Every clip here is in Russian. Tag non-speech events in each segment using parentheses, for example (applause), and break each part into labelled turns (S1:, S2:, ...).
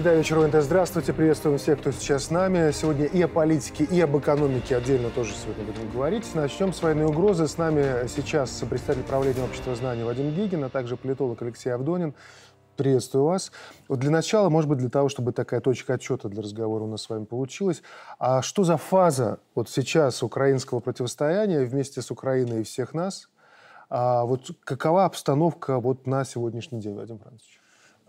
S1: Среда вечера НТ. Здравствуйте, приветствуем всех, кто сейчас с нами. Сегодня и о политике, и об экономике отдельно тоже сегодня будем говорить. Начнем с военной угрозы. С нами сейчас представитель правления общества знаний Вадим Гигин, а также политолог Алексей Авдонин. Приветствую вас. Вот для начала, может быть, для того, чтобы такая точка отчета для разговора у нас с вами получилась. А что за фаза вот сейчас украинского противостояния вместе с Украиной и всех нас? А вот какова обстановка вот на сегодняшний день, Владимир Францович?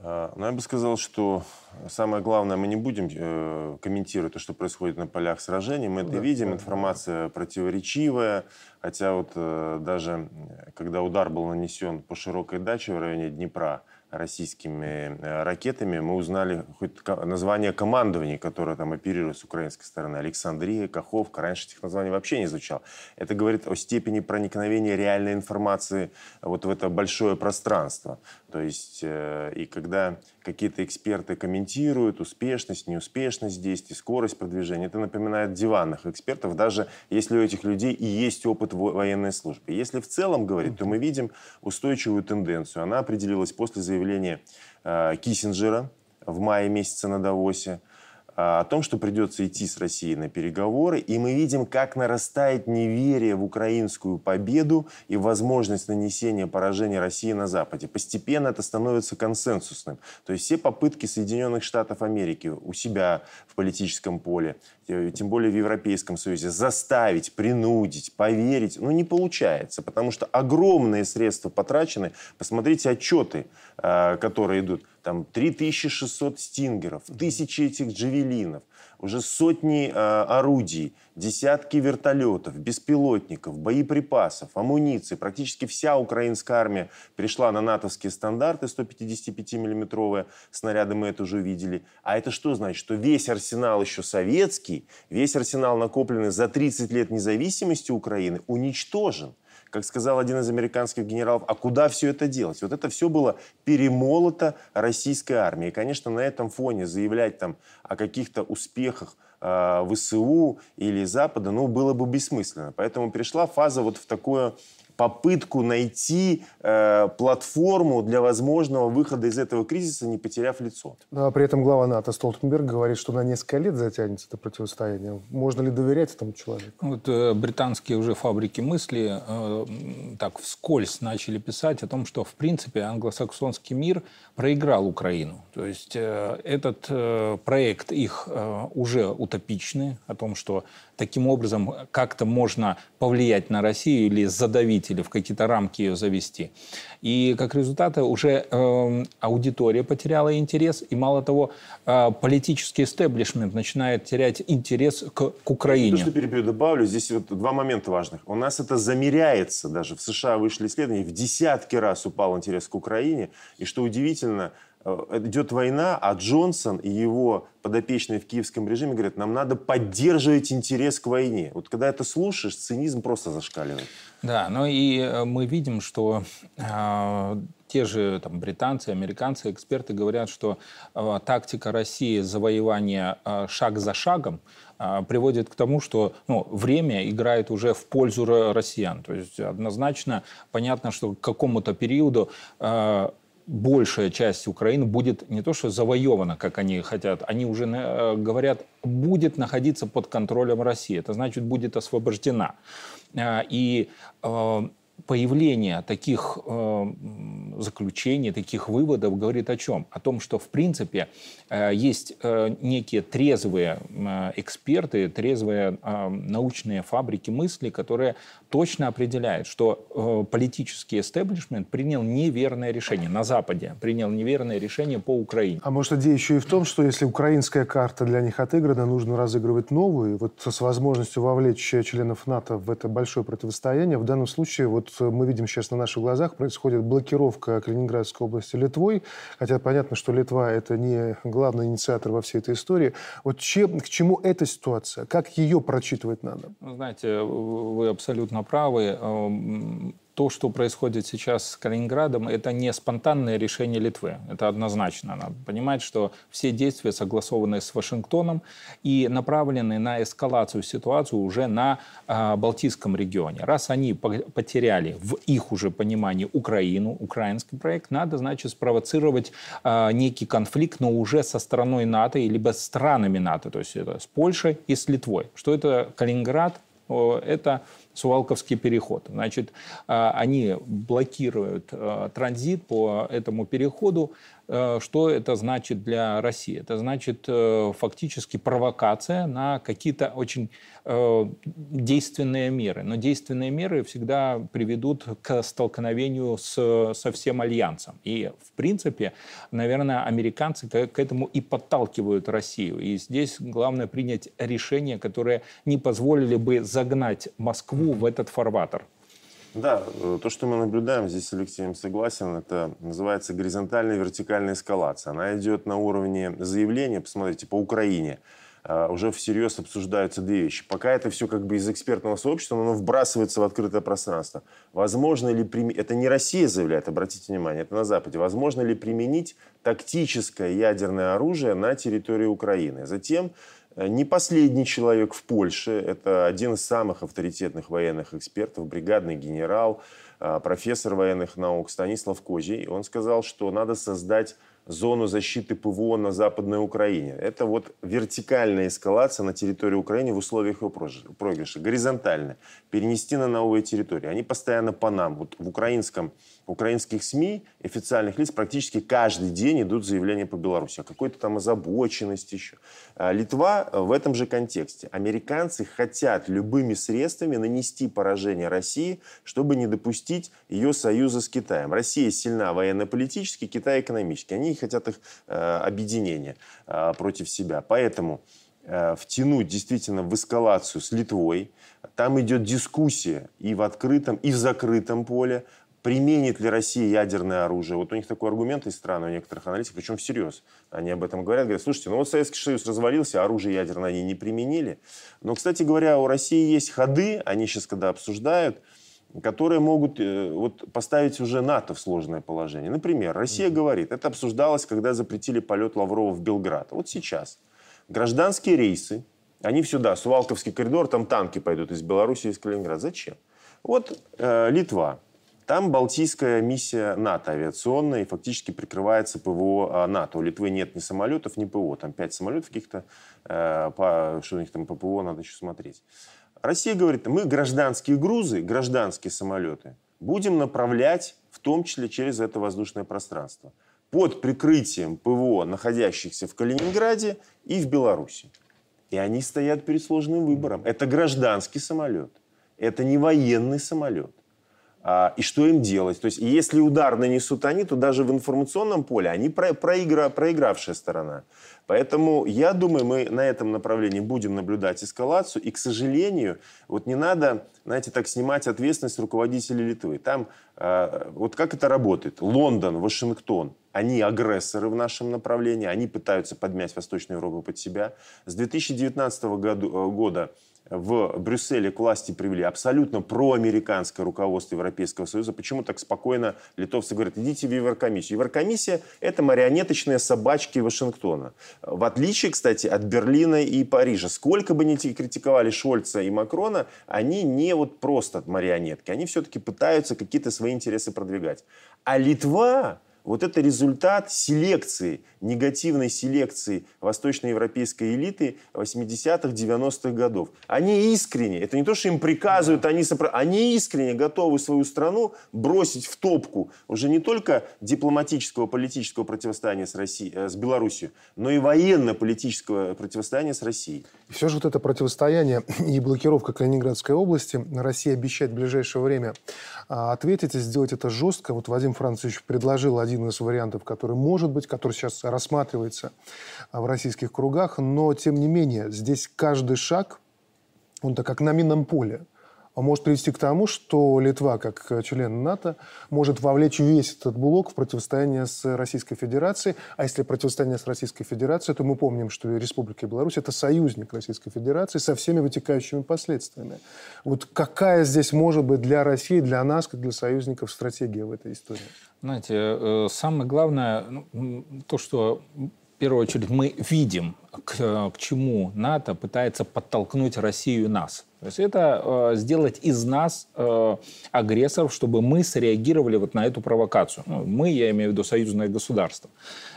S2: А, ну, я бы сказал, что самое главное, мы не будем э, комментировать то, что происходит на полях сражений. Мы это да, видим, да, информация противоречивая. Хотя вот э, даже когда удар был нанесен по широкой даче в районе Днепра, российскими э, ракетами, мы узнали хоть название командований, которое там оперирует с украинской стороны. Александрия, Каховка. Раньше этих названий вообще не звучало. Это говорит о степени проникновения реальной информации вот в это большое пространство. То есть, э, и когда какие-то эксперты комментируют успешность, неуспешность действий, скорость продвижения, это напоминает диванных экспертов, даже если у этих людей и есть опыт военной службы. Если в целом говорить, то мы видим устойчивую тенденцию. Она определилась после заявления э, Киссинджера в мае месяце на Давосе, о том, что придется идти с Россией на переговоры, и мы видим, как нарастает неверие в украинскую победу и возможность нанесения поражения России на Западе. Постепенно это становится консенсусным. То есть все попытки Соединенных Штатов Америки у себя в политическом поле, тем более в Европейском Союзе, заставить, принудить, поверить, ну не получается, потому что огромные средства потрачены. Посмотрите отчеты, э, которые идут там 3600 стингеров, тысячи этих джавелинов, уже сотни э, орудий, десятки вертолетов, беспилотников, боеприпасов, амуниции. Практически вся украинская армия перешла на натовские стандарты 155-миллиметровые снаряды, мы это уже увидели. А это что значит? Что весь арсенал еще советский, весь арсенал, накопленный за 30 лет независимости Украины, уничтожен как сказал один из американских генералов, а куда все это делать? Вот это все было перемолото российской армией. И, конечно, на этом фоне заявлять там о каких-то успехах э, ВСУ или Запада, ну, было бы бессмысленно. Поэтому пришла фаза вот в такое попытку найти э, платформу для возможного выхода из этого кризиса, не потеряв лицо.
S1: Ну, а при этом глава НАТО Столтенберг говорит, что на несколько лет затянется это противостояние. Можно ли доверять этому человеку?
S3: Вот э, британские уже фабрики мысли э, так вскользь начали писать о том, что в принципе англосаксонский мир проиграл Украину. То есть э, этот э, проект их э, уже утопичный, о том, что таким образом как-то можно повлиять на Россию или задавить, или в какие-то рамки ее завести. И как результат уже э, аудитория потеряла интерес, и мало того, э, политический истеблишмент начинает терять интерес к, к Украине.
S2: То, что перебью, добавлю, здесь вот два момента важных. У нас это замеряется даже. В США вышли исследования, в десятки раз упал интерес к Украине. И что удивительно, Э, идет война, а Джонсон и его подопечные в киевском режиме говорят, нам надо поддерживать интерес к войне. Вот когда это слушаешь, цинизм просто зашкаливает.
S3: Да, ну и э, мы видим, что э, те же там, британцы, американцы, эксперты говорят, что э, тактика России завоевания э, шаг за шагом э, приводит к тому, что ну, время играет уже в пользу россиян. То есть однозначно понятно, что к какому-то периоду э, большая часть Украины будет не то что завоевана, как они хотят, они уже э, говорят, будет находиться под контролем России. Это значит, будет освобождена. Э, и э, появление таких э, заключений, таких выводов говорит о чем? О том, что в принципе э, есть э, некие трезвые э, эксперты, трезвые э, научные фабрики мысли, которые точно определяют, что э, политический эстеблишмент принял неверное решение на Западе, принял неверное решение по Украине.
S1: А может идея еще и в том, что если украинская карта для них отыграна, нужно разыгрывать новую, вот с возможностью вовлечь членов НАТО в это большое противостояние. В данном случае вот мы видим сейчас на наших глазах, происходит блокировка Калининградской области Литвой, хотя понятно, что Литва – это не главный инициатор во всей этой истории. Вот чем, к чему эта ситуация? Как ее прочитывать надо?
S3: Знаете, вы абсолютно правы. Эм, то, что происходит сейчас с Калининградом, это не спонтанное решение Литвы. Это однозначно. Надо понимать, что все действия согласованы с Вашингтоном и направлены на эскалацию ситуации уже на э, Балтийском регионе. Раз они потеряли в их уже понимании Украину, украинский проект, надо, значит, спровоцировать э, некий конфликт, но уже со стороной НАТО, либо странами НАТО, то есть это с Польшей и с Литвой. Что это Калининград? Это Сувалковский переход. Значит, а, они блокируют а, транзит по этому переходу Э, что это значит для России? Это значит э, фактически провокация на какие-то очень э, действенные меры. Но действенные меры всегда приведут к столкновению с, со всем альянсом. И, в принципе, наверное, американцы к, этому и подталкивают Россию. И здесь главное принять решение, которое не позволили бы загнать Москву в этот фарватер.
S2: Да, э, то, что мы наблюдаем, здесь с Алексеем согласен, это называется горизонтальная вертикальная эскалация. Она идет на уровне заявления, посмотрите, по Украине э, уже всерьез обсуждаются две вещи. Пока это все как бы из экспертного сообщества, но оно вбрасывается в открытое пространство. Возможно ли применить, это не Россия заявляет, обратите внимание, это на Западе, возможно ли применить тактическое ядерное оружие на территории Украины? Затем не последний человек в Польше. Это один из самых авторитетных военных экспертов, бригадный генерал, э, профессор военных наук Станислав Козий. Он сказал, что надо создать зону защиты ПВО на Западной Украине. Это вот вертикальная эскалация на территории Украины в условиях его проигрыша. Горизонтальная. Перенести на новые территории. Они постоянно по нам. Вот в украинском украинских СМИ, официальных лиц практически каждый день идут заявления по Беларуси о какой-то там озабоченности еще. А Литва в этом же контексте. Американцы хотят любыми средствами нанести поражение России, чтобы не допустить ее союза с Китаем. Россия сильна военно-политически, Китай экономически. Они хотят их э, объединения э, против себя. Поэтому э, втянуть действительно в эскалацию с Литвой. Там идет дискуссия и в открытом, и в закрытом поле применит ли Россия ядерное оружие. Вот у них такой аргумент из страны, у некоторых аналитиков, причем всерьез. Они об этом говорят. Говорят, слушайте, ну вот Советский Союз развалился, оружие ядерное они не применили. Но, кстати говоря, у России есть ходы, они сейчас когда обсуждают, которые могут э, вот, поставить уже НАТО в сложное положение. Например, Россия mm-hmm. говорит, это обсуждалось, когда запретили полет Лаврова в Белград. Вот сейчас гражданские рейсы, они сюда, Сувалковский коридор, там танки пойдут из Беларуси, из Калининграда. Зачем? Вот э, Литва, там Балтийская миссия НАТО авиационная и фактически прикрывается ПВО а, НАТО. У Литвы нет ни самолетов, ни ПВО. Там пять самолетов каких-то, э, по, что у них там по ПВО, надо еще смотреть. Россия говорит, мы гражданские грузы, гражданские самолеты будем направлять в том числе через это воздушное пространство под прикрытием ПВО, находящихся в Калининграде и в Беларуси. И они стоят перед сложным выбором. Это гражданский самолет. Это не военный самолет. А, и что им делать. То есть, если удар нанесут они, то даже в информационном поле они проигра, проигравшая сторона. Поэтому я думаю, мы на этом направлении будем наблюдать эскалацию. И, к сожалению, вот не надо, знаете, так снимать ответственность руководителей Литвы. Там, а, вот как это работает? Лондон, Вашингтон, они агрессоры в нашем направлении, они пытаются подмять Восточную Европу под себя. С 2019 году, года в Брюсселе к власти привели абсолютно проамериканское руководство Европейского Союза. Почему так спокойно литовцы говорят, идите в Еврокомиссию? Еврокомиссия – это марионеточные собачки Вашингтона. В отличие, кстати, от Берлина и Парижа. Сколько бы ни критиковали Шольца и Макрона, они не вот просто марионетки. Они все-таки пытаются какие-то свои интересы продвигать. А Литва вот это результат селекции, негативной селекции восточноевропейской элиты 80-х, 90-х годов. Они искренне, это не то, что им приказывают, они, сопро... они искренне готовы свою страну бросить в топку уже не только дипломатического, политического противостояния с, Россией, э, с Белоруссией, но и военно-политического противостояния с Россией.
S1: И все же вот это противостояние и блокировка Калининградской области Россия обещает в ближайшее время а, ответить и сделать это жестко. Вот Вадим Францович предложил один один из вариантов, который может быть, который сейчас рассматривается а, в российских кругах. Но, тем не менее, здесь каждый шаг, он так как на минном поле. а может привести к тому, что Литва, как член НАТО, может вовлечь весь этот блок в противостояние с Российской Федерацией. А если противостояние с Российской Федерацией, то мы помним, что Республика Беларусь – это союзник Российской Федерации со всеми вытекающими последствиями. Вот какая здесь может быть для России, для нас, как для союзников, стратегия в этой истории?
S3: Знаете, э, самое главное, ну, то, что первую очередь мы видим, к, к чему НАТО пытается подтолкнуть Россию и нас. То есть это э, сделать из нас э, агрессоров, чтобы мы среагировали вот на эту провокацию. Ну, мы, я имею в виду союзное государство.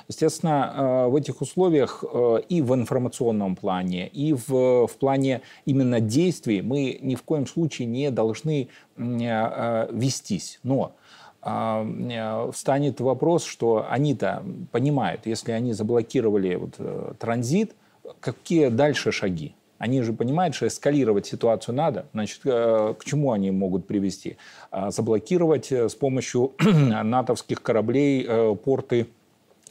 S3: Естественно, э, в этих условиях э, и в информационном плане, и в, в плане именно действий мы ни в коем случае не должны э, э вестись. Но э, встанет вопрос, что они-то понимают, если они заблокировали вот, э, транзит, какие дальше шаги? Они же понимают, что эскалировать ситуацию надо. Значит, э, к чему они могут привести? А, заблокировать с помощью (clears throat) натовских кораблей порты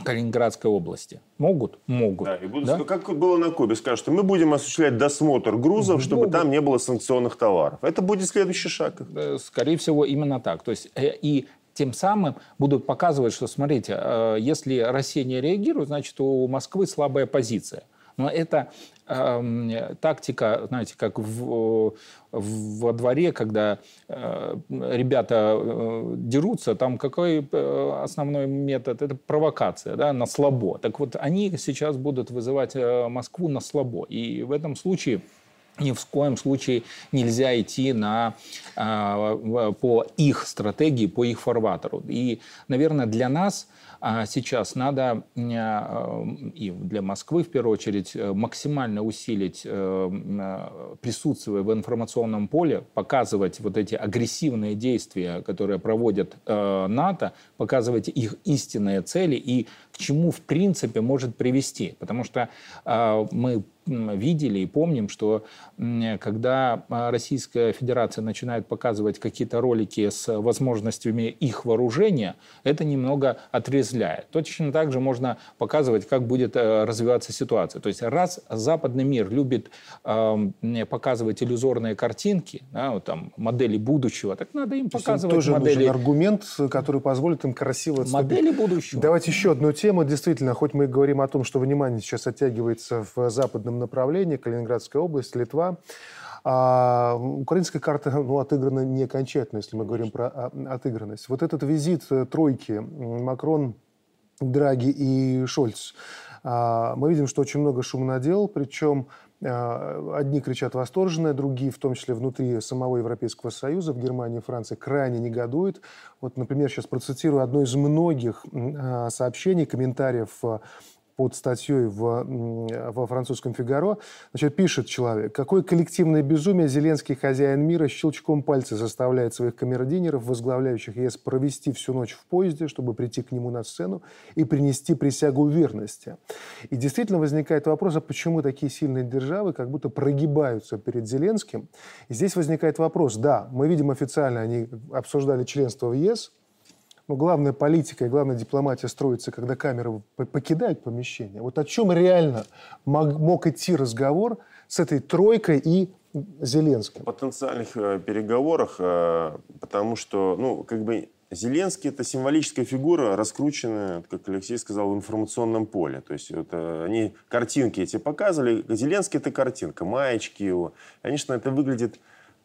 S3: Калининградской области. Могут? Могут.
S2: Да, и будут, да? Как было на Кубе, скажут, мы будем осуществлять досмотр грузов, чтобы Могут. там не было санкционных товаров. Это будет следующий шаг.
S3: Скорее всего, именно так. То есть, и тем самым будут показывать, что, смотрите, э, если Россия не реагирует, значит, у Москвы слабая позиция. Но это э, тактика, знаете, как в, во дворе, когда э, ребята э, дерутся, там какой э, основной метод? Это провокация, да, на слабо. Так вот, они сейчас будут вызывать э, Москву на слабо. И в этом случае ни в коем случае нельзя идти на, а, по их стратегии, по их фарватеру. И, наверное, для нас а сейчас надо а, и для Москвы в первую очередь э, максимально усилить э, э, присутствие в информационном поле, показывать вот эти агрессивные действия, которые проводят НАТО, показывать их истинные цели и к чему в принципе может привести. Потому что мы видели и помним, что когда Российская Федерация начинает показывать какие-то ролики с возможностями их вооружения, это немного отрезляет. Точно так же можно показывать, как будет э, развиваться ситуация. То есть раз западный мир любит э, показывать иллюзорные картинки, да, вот там модели будущего, так надо им показывать
S1: тоже
S3: модели.
S1: Нужен аргумент, который позволит им красиво
S3: отступить. Модели будущего.
S1: Давайте еще одну тему. Действительно, хоть мы говорим о том, что внимание сейчас оттягивается в западном направлении, Калининградская область, Литва. А украинская карта (laughs) ну, отыграна не окончательно, если мы говорим про а, отыгранность. Вот этот визит э, тройки Макрон, Драги и Шольц, а, мы видим, что очень много шума надел, причем одни кричат восторженно, другие, в том числе внутри самого Европейского Союза, в Германии и Франции, крайне негодуют. Вот, например, сейчас процитирую одно из многих сообщений, комментариев под статьей в, во французском «Фигаро». Значит, пишет человек, какое коллективное безумие Зеленский, хозяин мира, щелчком пальца заставляет своих камердинеров, возглавляющих ЕС, провести всю ночь в поезде, чтобы прийти к нему на сцену и принести присягу верности. И действительно возникает вопрос, а почему такие сильные державы как будто прогибаются перед Зеленским? И здесь возникает вопрос, да, мы видим официально, они обсуждали членство в ЕС, но главная политика и главная дипломатия строится, когда камеры покидают помещение. Вот о чем реально мог, мог идти разговор с этой тройкой и Зеленским?
S2: В потенциальных э, переговорах, э, потому что, ну, как бы Зеленский это символическая фигура, раскрученная, как Алексей сказал, в информационном поле. То есть вот, э, они картинки эти показывали. Зеленский это картинка, маечки его. Конечно, это выглядит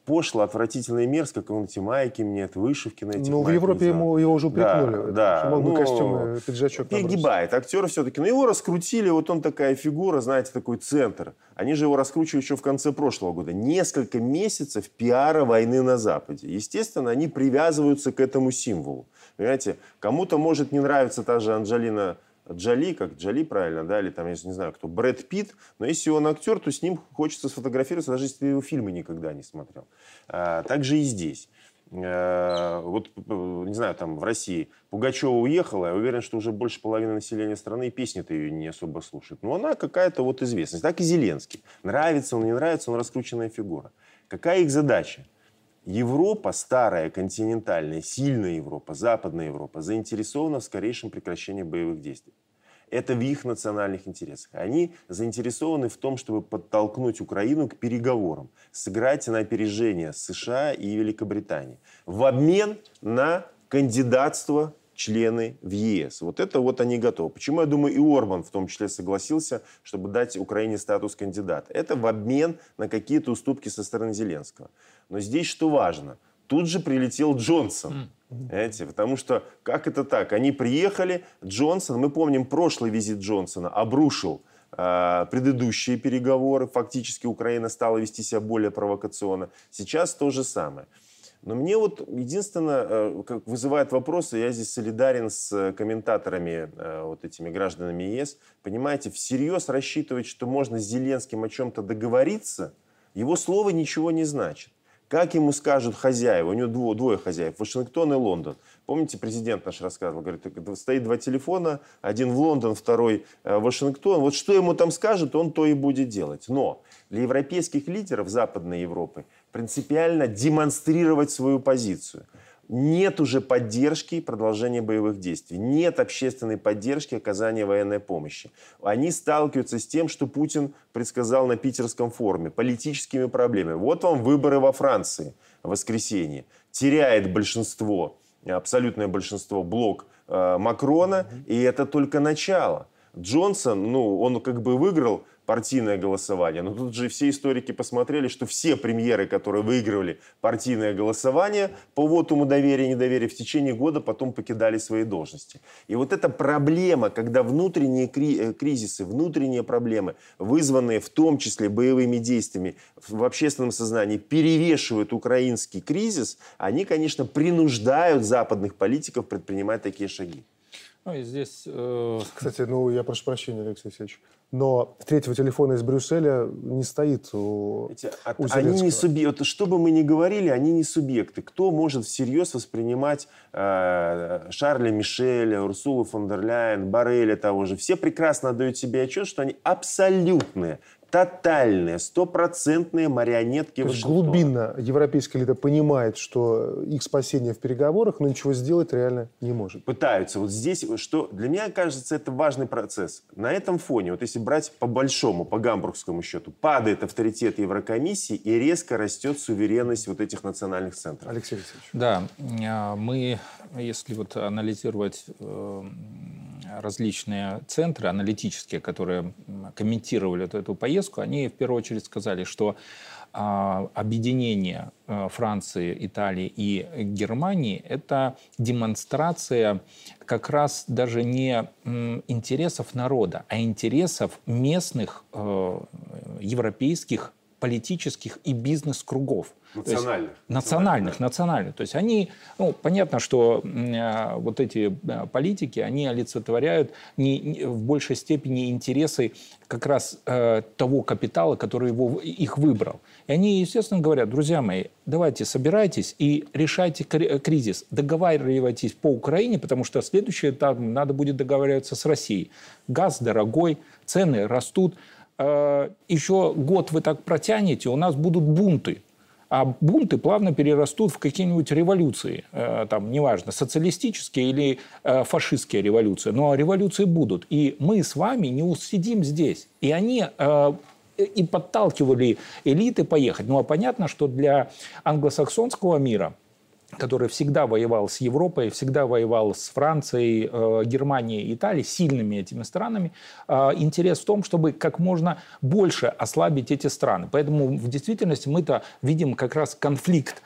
S2: пошло, отвратительно и мерзко, как он эти майки нет, вышивки на этих
S1: Ну, в Европе ему, его уже упрекнули.
S2: Да, да.
S1: Мог бы ну, костюм и пиджачок
S2: Перегибает актер все-таки. Но его раскрутили, вот он такая фигура, знаете, такой центр. Они же его раскручивали еще в конце прошлого года. Несколько месяцев пиара войны на Западе. Естественно, они привязываются к этому символу. Понимаете, кому-то может не нравиться та же Анджелина Джоли, как Джоли правильно, да, или там, я не знаю, кто, Брэд Питт, но если он актер, то с ним хочется сфотографироваться, даже если ты его фильмы никогда не смотрел. А, так же и здесь. А, вот, не знаю, там в России Пугачева уехала, я уверен, что уже больше половины населения страны и песни-то ее не особо слушает. Но она какая-то вот известность. Так и Зеленский. Нравится он, не нравится, он раскрученная фигура. Какая их задача? Европа, старая, континентальная, сильная Европа, Западная Европа заинтересована в скорейшем прекращении боевых действий. Это в их национальных интересах. Они заинтересованы в том, чтобы подтолкнуть Украину к переговорам, сыграть на опережение США и Великобритании в обмен на кандидатство члены в ЕС. Вот это вот они готовы. Почему, я думаю, и Орбан в том числе согласился, чтобы дать Украине статус кандидата. Это в обмен на какие-то уступки со стороны Зеленского. Но здесь что важно? Тут же прилетел Джонсон. Понимаете? Потому что как это так? Они приехали, Джонсон, мы помним прошлый визит Джонсона, обрушил э, предыдущие переговоры. Фактически Украина стала вести себя более провокационно. Сейчас то же самое. Но мне вот единственное, э, как вызывает вопросы, я здесь солидарен с э, комментаторами, э, вот этими гражданами ЕС. Понимаете, всерьез рассчитывать, что можно с Зеленским о чем-то договориться, его слово ничего не значит. Как ему скажут хозяева, у него двое, двое хозяев, Вашингтон и Лондон. Помните, президент наш рассказывал, говорит, стоит два телефона, один в Лондон, второй в Вашингтон. Вот что ему там скажут, он то и будет делать. Но для европейских лидеров Западной Европы принципиально демонстрировать свою позицию. Нет уже поддержки продолжения боевых действий. Нет общественной поддержки оказания военной помощи. Они сталкиваются с тем, что Путин предсказал на питерском форуме. Политическими проблемами. Вот вам выборы во Франции в воскресенье. Теряет большинство, абсолютное большинство, блок э, Макрона. И это только начало. Джонсон, ну, он как бы выиграл партийное голосование. Но тут же все историки посмотрели, что все премьеры, которые выигрывали партийное голосование по вотуму доверия и недоверия, в течение года потом покидали свои должности. И вот эта проблема, когда внутренние э, кризисы, внутренние проблемы, вызванные в том числе боевыми действиями в общественном сознании, перевешивают украинский кризис, они, конечно, принуждают западных политиков предпринимать такие шаги.
S1: Ну и здесь... Э... Кстати, ну я прошу прощения, Алексей Алексеевич, но третьего телефона из Брюсселя не стоит у, Эти, у
S2: Они не субъекты. Что бы мы ни говорили, они не субъекты. Кто может всерьез воспринимать э, Шарля Мишеля, Урсулу фон дер Ляйен, Барреля того же? Все прекрасно отдают себе отчет, что они абсолютные тотальные, стопроцентные марионетки
S1: То есть глубинно европейская элита понимает, что их спасение в переговорах, но ничего сделать реально не может.
S2: Пытаются. Вот здесь, что для меня кажется, это важный процесс. На этом фоне, вот если брать по большому, по гамбургскому счету, падает авторитет Еврокомиссии и резко растет суверенность вот этих национальных центров.
S3: Алексей Алексеевич. Да, а, мы, если вот анализировать э, различные центры аналитические, которые комментировали эту, эту поездку, они в первую очередь сказали, что а, объединение а, Франции, Италии и Германии – это демонстрация как раз даже не интересов народа, а интересов местных э, европейских политических и бизнес-кругов.
S2: Национальных.
S3: Есть, национальных, национальных. То есть они, ну, понятно, что э, вот эти э, политики, они олицетворяют не, не, в большей степени интересы как раз э, того капитала, который его, их выбрал. И они, естественно, говорят, друзья мои, давайте собирайтесь и решайте кризис. Договаривайтесь по Украине, потому что следующий этап надо будет договариваться с Россией. Газ дорогой, цены растут. Э, еще год вы так протянете, у нас будут бунты. А бунты плавно перерастут в какие-нибудь революции, э, там, неважно, социалистические или э, фашистские революции, но революции будут. И мы с вами не усидим здесь. И они и подталкивали элиты поехать. Ну а понятно, что для англосаксонского мира – который всегда воевал с Европой, всегда воевал с Францией, э, Германией, Италией, сильными этими странами. Э, интерес в том, чтобы как можно больше ослабить эти страны. Поэтому в действительности мы-то видим как раз конфликт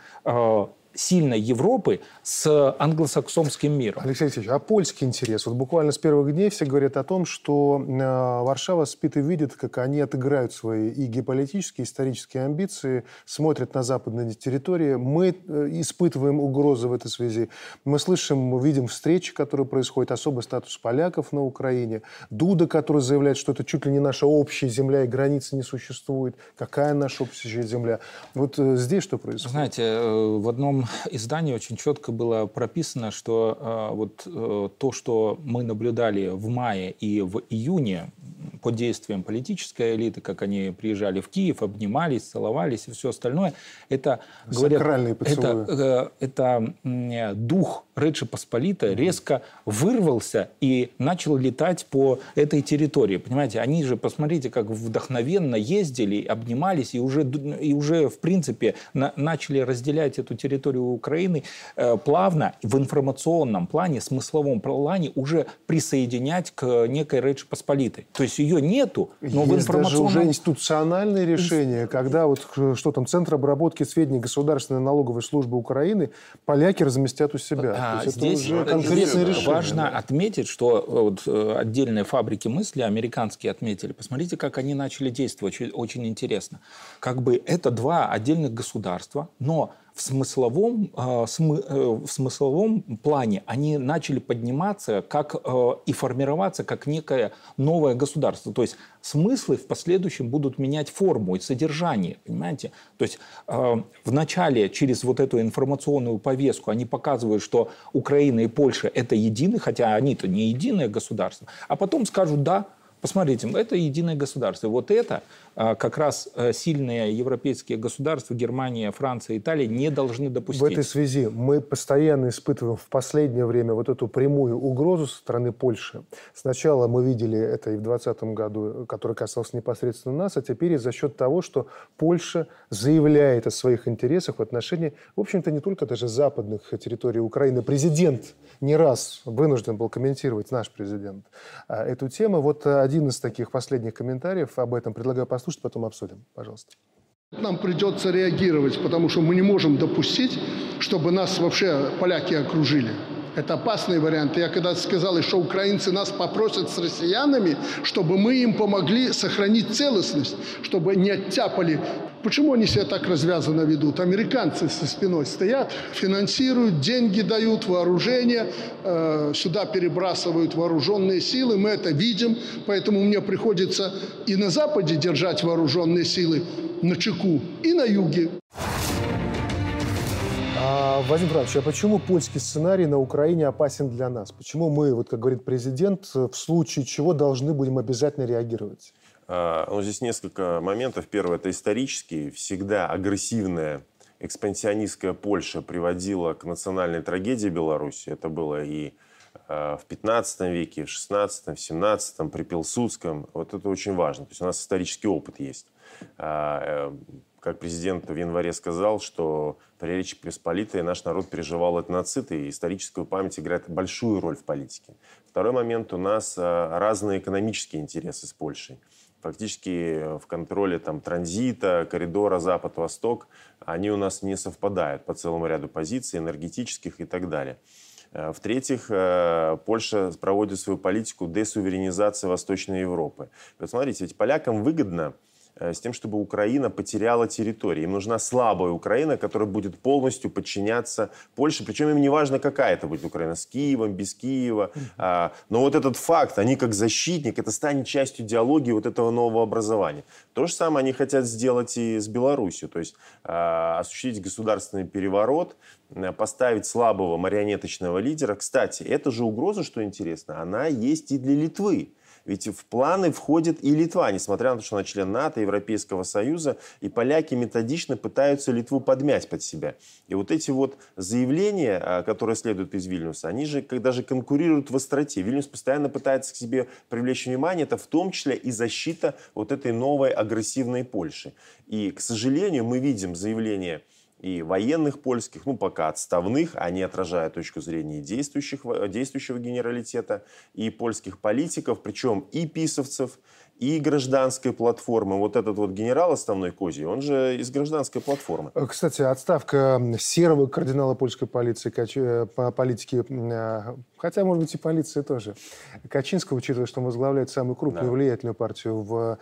S3: сильной Европы с англосаксонским миром.
S1: Алексей Алексеевич, а польский интерес? Вот буквально с первых дней все говорят о том, что э, Варшава спит и видит, как они отыграют свои и геополитические, и исторические амбиции, смотрят на западные территории. Мы э, испытываем угрозы в этой связи. Мы слышим, мы видим встречи, которые происходят, особый статус поляков на Украине. Дуда, который заявляет, что это чуть ли не наша общая земля, и границы не существует. Какая наша общая земля? Вот э, здесь что происходит?
S3: Знаете, в одном издании очень четко было прописано, что э, вот э, то, что мы наблюдали в мае и в июне, под действием политической элиты, как они приезжали в Киев, обнимались, целовались и все остальное. Это, говорят, это, э, это дух Речи Посполитой резко вырвался и начал летать по этой территории. Понимаете, они же, посмотрите, как вдохновенно ездили, обнимались и уже, и уже в принципе, на, начали разделять эту территорию Украины э, плавно в информационном плане, смысловом плане уже присоединять к некой Речи Посполитой. То есть ее нету, но
S1: есть
S3: в информационном...
S1: даже уже институциональные решения, когда вот что там, Центр обработки сведений Государственной налоговой службы Украины поляки разместят у себя.
S3: А, здесь уже конкретное решение. Важно отметить, что э, вот, э, отдельные фабрики мысли американские отметили. Посмотрите, как они начали действовать. Очень, очень интересно. Как бы это два отдельных государства, но в смысловом, э, э, в смысловом плане они начали подниматься как, э, и формироваться как некое новое государство. То есть смыслы в последующем будут менять форму и содержание, понимаете? То есть вначале через вот эту информационную повестку они показывают, что Украина и Польша – это едины, хотя они-то не единое государство, а потом скажут «да», Посмотрите, это единое государство. Вот это а, как раз э, сильные европейские государства, Германия, Франция, Италия, не должны допустить.
S1: В этой связи мы постоянно испытываем в последнее время вот эту прямую угрозу со стороны Польши. Сначала мы видели это и в 2020 году, который касался непосредственно нас, а теперь и за счет того, что Польша заявляет о своих интересах в отношении, в общем-то, не только даже западных территорий Украины. Президент не раз вынужден был комментировать, наш президент, а, эту тему. Вот один из таких последних комментариев об этом предлагаю послушать, потом обсудим. Пожалуйста.
S4: Нам придется реагировать, потому что мы не можем допустить, чтобы нас вообще поляки окружили. Это опасный вариант. Я когда сказал, что украинцы нас попросят с россиянами, чтобы мы им помогли сохранить целостность, чтобы не оттяпали. Почему они себя так развязанно ведут? Американцы со спиной стоят, финансируют, деньги дают, вооружение, э, сюда перебрасывают вооруженные силы. Мы это видим, поэтому мне приходится и на Западе держать вооруженные силы на чеку, и на юге.
S1: А, Вадим Францович, а почему польский сценарий на Украине опасен для нас? Почему мы, вот как говорит президент, в случае чего должны будем обязательно реагировать?
S2: А, ну, здесь несколько моментов. Первое – это исторический. Всегда агрессивная экспансионистская Польша приводила к национальной трагедии Беларуси. Это было и а, в 15 веке, в 16, в 17, при Пилсудском. Вот это очень важно. То есть у нас исторический опыт есть. А, э, как президент в январе сказал, что при Речи Посполитой наш народ переживал этноцид, и историческую память играет большую роль в политике. Второй момент, у нас разные экономические интересы с Польшей. Фактически в контроле там, транзита, коридора Запад-Восток, они у нас не совпадают по целому ряду позиций, энергетических и так далее. Э, в-третьих, э, Польша проводит свою политику десуверенизации Восточной Европы. Вот смотрите, ведь полякам выгодно Э, с тем, чтобы Украина потеряла территории. Им нужна слабая Украина, которая будет полностью подчиняться Польше. Причем им не важно, какая это будет Украина, с Киевом, без Киева. А, но вот этот факт, они как защитник, это станет частью идеологии вот этого нового образования. То же самое они хотят сделать и с Беларусью. То есть а, осуществить государственный переворот, э, поставить слабого марионеточного лидера. Кстати, эта же угроза, что интересно, она есть и для Литвы. Ведь в планы входит и Литва, несмотря на то, что она член НАТО, Европейского Союза, и поляки методично пытаются Литву подмять под себя. И вот эти вот заявления, а, которые следуют из Вильнюса, они же когда же конкурируют в остроте. Вильнюс постоянно пытается к себе привлечь внимание, это в том числе и защита вот этой новой агрессивной Польши. И, к сожалению, мы видим заявление и военных польских, ну пока отставных, они отражают точку зрения действующих, действующего генералитета, и польских политиков, причем и писовцев, и гражданской платформы. Вот этот вот генерал основной Кози, он же из гражданской платформы.
S1: Э, кстати, отставка серого кардинала польской полиции, э, политики, э, хотя, может быть, и полиции тоже, Качинского, учитывая, что он возглавляет самую крупную да. влиятельную партию в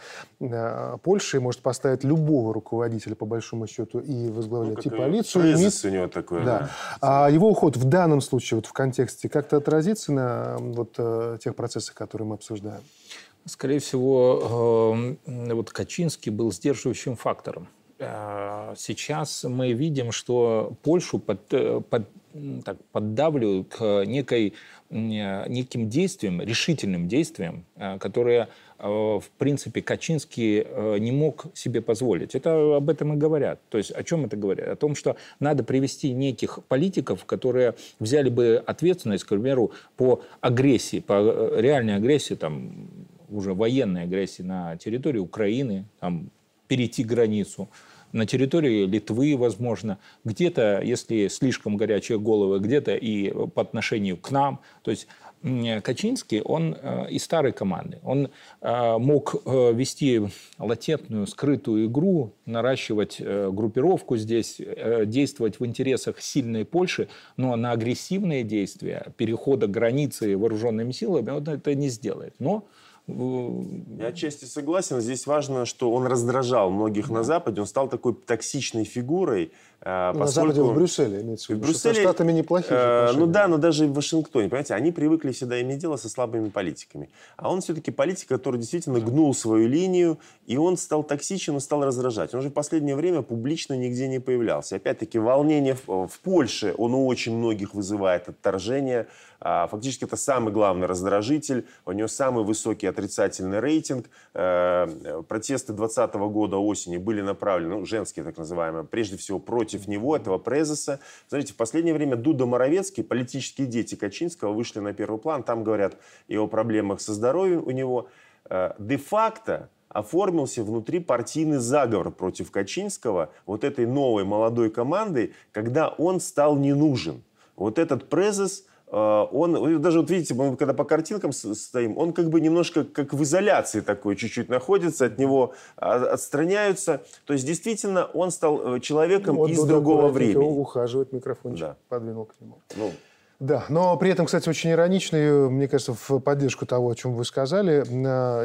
S1: Польше, может поставить любого руководителя, по большому счету, и возглавлять ну, и полицию, и МИД.
S2: у него такой,
S1: да. да. А его уход в данном случае, вот в контексте, как-то отразится на вот, тех процессах, которые мы обсуждаем?
S3: Скорее всего, эм, вот Качинский был сдерживающим фактором. сейчас мы видим, что Польшу под, под, так, поддавливают к некой, неким действиям, решительным действиям, которые Э, в принципе, Качинский э, не мог себе позволить. Это об этом и говорят. То есть о чем это говорят? О том, что надо привести неких политиков, которые взяли бы ответственность, к примеру, по агрессии, по э, реальной агрессии, там, уже военной агрессии на территории Украины, там, перейти границу, на территории Литвы, возможно, где-то, если слишком горячие головы, где-то и по отношению к нам. То есть Качинский, он э, из старой команды. Он э, мог э, вести латентную, скрытую игру, наращивать группировку здесь, действовать в интересах сильной Польши, но на агрессивные действия, перехода границы вооруженными силами он это не сделает. Но
S2: я отчасти согласен. Здесь важно, что он раздражал многих на Западе. Он стал такой токсичной фигурой.
S1: Поскольку... На Западе, в Брюсселе, имеется в виду.
S2: В Брюсселе,
S1: Со Штатами неплохие
S2: э, Ну да, но даже в Вашингтоне, понимаете, они привыкли всегда иметь дело со слабыми политиками. А он все-таки политик, который действительно гнул свою линию, и он стал токсичен и стал раздражать. Он же в последнее время публично нигде не появлялся. Опять-таки, волнение в, в Польше, он у очень многих вызывает отторжение. А, фактически это самый главный раздражитель, у него самый высокий отрицательный рейтинг. Э, протесты 2020 года осени были направлены, ну, женские так называемые, прежде всего против него, этого Презеса. Знаете, в последнее время Дуда Моровецкий, политические дети Качинского вышли на первый план, там говорят и о проблемах со здоровьем у него. Э, де-факто оформился внутрипартийный заговор против Качинского, вот этой новой молодой команды, когда он стал не нужен. Вот этот Презес он, даже вот видите, мы когда по картинкам стоим, он как бы немножко как в изоляции такой чуть-чуть находится, от него отстраняются. То есть действительно он стал э, человеком вот из другого времени.
S1: Ухаживать микрофончик, да. подвинул к нему. Ну. Да, но при этом, кстати, очень ироничный, мне кажется, в поддержку того, о чем вы сказали,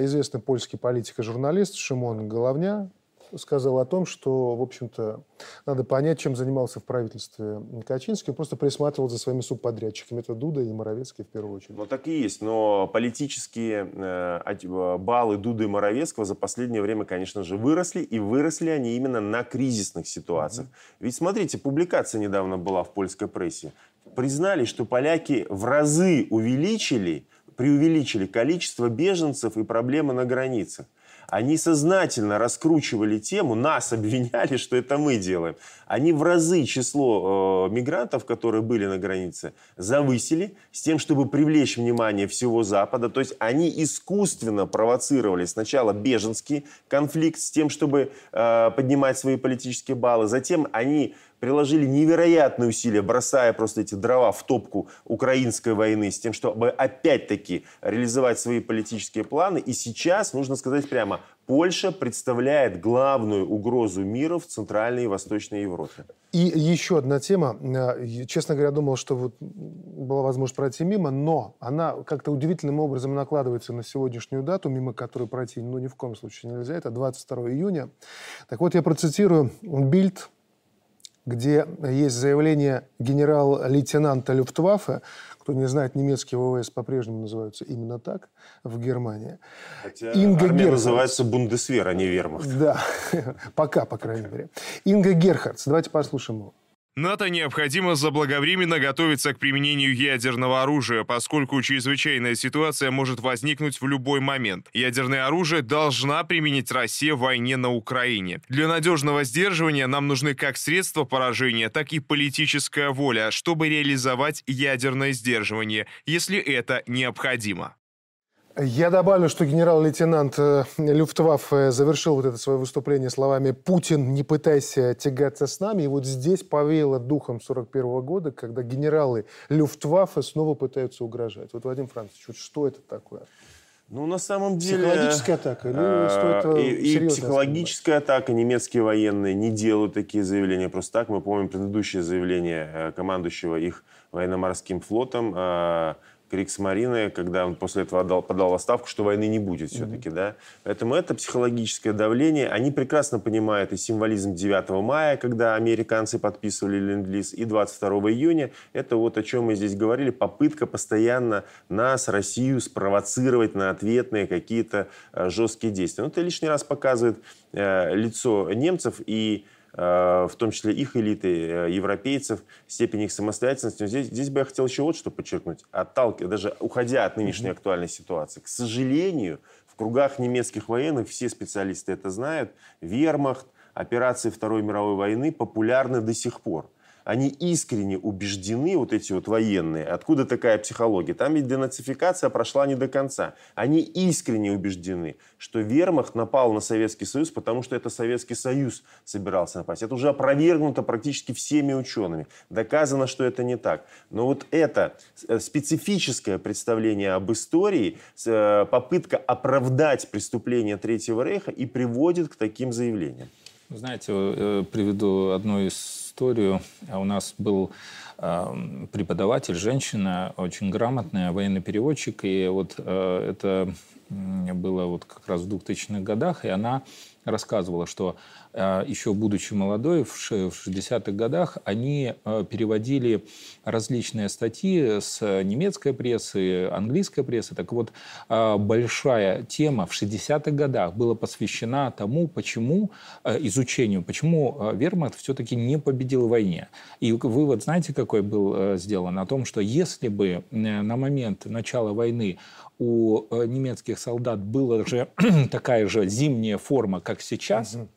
S1: известный польский политик и журналист Шимон Головня сказал о том, что, в общем-то, надо понять, чем занимался в правительстве Качинский. Он просто присматривал за своими субподрядчиками. Это Дуда и Моровецкий в первую очередь.
S2: Ну, так и есть. Но политические э, э, баллы Дуды и Моровецкого за последнее время, конечно же, выросли. И выросли они именно на кризисных ситуациях. Mm-hmm. Ведь, смотрите, публикация недавно была в польской прессе. Признали, что поляки в разы увеличили, преувеличили количество беженцев и проблемы на границах. Они сознательно раскручивали тему, нас (laughs) обвиняли, что это мы делаем. Они в разы число э, мигрантов, которые были на границе, завысили с тем, чтобы привлечь внимание всего Запада. То есть они искусственно провоцировали сначала беженский конфликт с тем, чтобы э, поднимать свои политические баллы. Затем они приложили невероятные усилия, бросая просто эти дрова в топку украинской войны с тем, чтобы опять-таки реализовать свои политические планы. И сейчас, нужно сказать прямо, Польша представляет главную угрозу мира в Центральной и Восточной Европе.
S1: И еще одна тема. Э, честно говоря, думал, что вот была возможность пройти мимо, но она как-то удивительным образом накладывается на сегодняшнюю дату, мимо которой пройти ну, ни в коем случае нельзя. Это 22 июня. Так вот, я процитирую Бильд, где есть заявление генерал-лейтенанта Люфтваффе, кто не знает, немецкие ВВС по-прежнему называются именно так в Германии.
S2: Хотя Инга армия называется Бундесвер, а не Вермахт.
S1: Да, (laughs) пока, по крайней мере. Инга Герхардс, давайте послушаем его.
S5: НАТО необходимо заблаговременно готовиться к применению ядерного оружия, поскольку чрезвычайная ситуация может возникнуть в любой момент. Ядерное оружие должна применить Россия в войне на Украине. Для надежного сдерживания нам нужны как средства поражения, так и политическая воля, чтобы реализовать ядерное сдерживание, если это необходимо.
S1: Я добавлю, что генерал-лейтенант э, Люфтваффе завершил вот это свое выступление словами «Путин, не пытайся тягаться с нами». И вот здесь повеяло духом 41 года, когда генералы Люфтваффе снова пытаются угрожать. Вот, Владимир Францович, вот что это такое?
S2: Ну, на самом деле...
S1: Психологическая атака? Или
S2: стоит и, и психологическая атака. Немецкие военные не делают такие заявления просто так. Мы помним предыдущее заявление командующего их военно-морским флотом Крикс-Марины, когда он после этого отдал, подал отставку, что войны не будет все-таки, mm-hmm. да. Поэтому это психологическое давление. Они прекрасно понимают и символизм 9 мая, когда американцы подписывали ленд-лиз, и 22 июня. Это вот о чем мы здесь говорили, попытка постоянно нас, Россию, спровоцировать на ответные какие-то э, жесткие действия. Но это лишний раз показывает э, лицо немцев и в том числе их элиты, э, европейцев, степень их самостоятельности. Но здесь, здесь бы я хотел еще вот что подчеркнуть. Отталкивая, даже уходя от нынешней актуальной ситуации, к сожалению, в кругах немецких военных, все специалисты это знают, вермахт, операции Второй мировой войны популярны до сих пор они искренне убеждены, вот эти вот военные, откуда такая психология. Там ведь денацификация прошла не до конца. Они искренне убеждены, что вермахт напал на Советский Союз, потому что это Советский Союз собирался напасть. Это уже опровергнуто практически всеми учеными. Доказано, что это не так. Но вот это э, специфическое представление об истории, э, попытка оправдать преступление Третьего Рейха и приводит к таким заявлениям.
S3: Знаете, э, приведу одну из историю. А у нас был э, преподаватель, женщина, очень грамотная, военный переводчик, и вот э, это было вот как раз в 2000-х годах, и она рассказывала, что еще будучи молодой, в 60-х годах, они э, переводили различные статьи с немецкой прессы, английской прессы. Так вот, э, большая тема в 60-х годах была посвящена тому, почему, изучению, почему Вермахт все-таки не победил в войне. И вывод, знаете, какой был сделан? О том, что если бы на момент начала войны у немецких солдат была же (clears throat) такая же зимняя форма, как сейчас, угу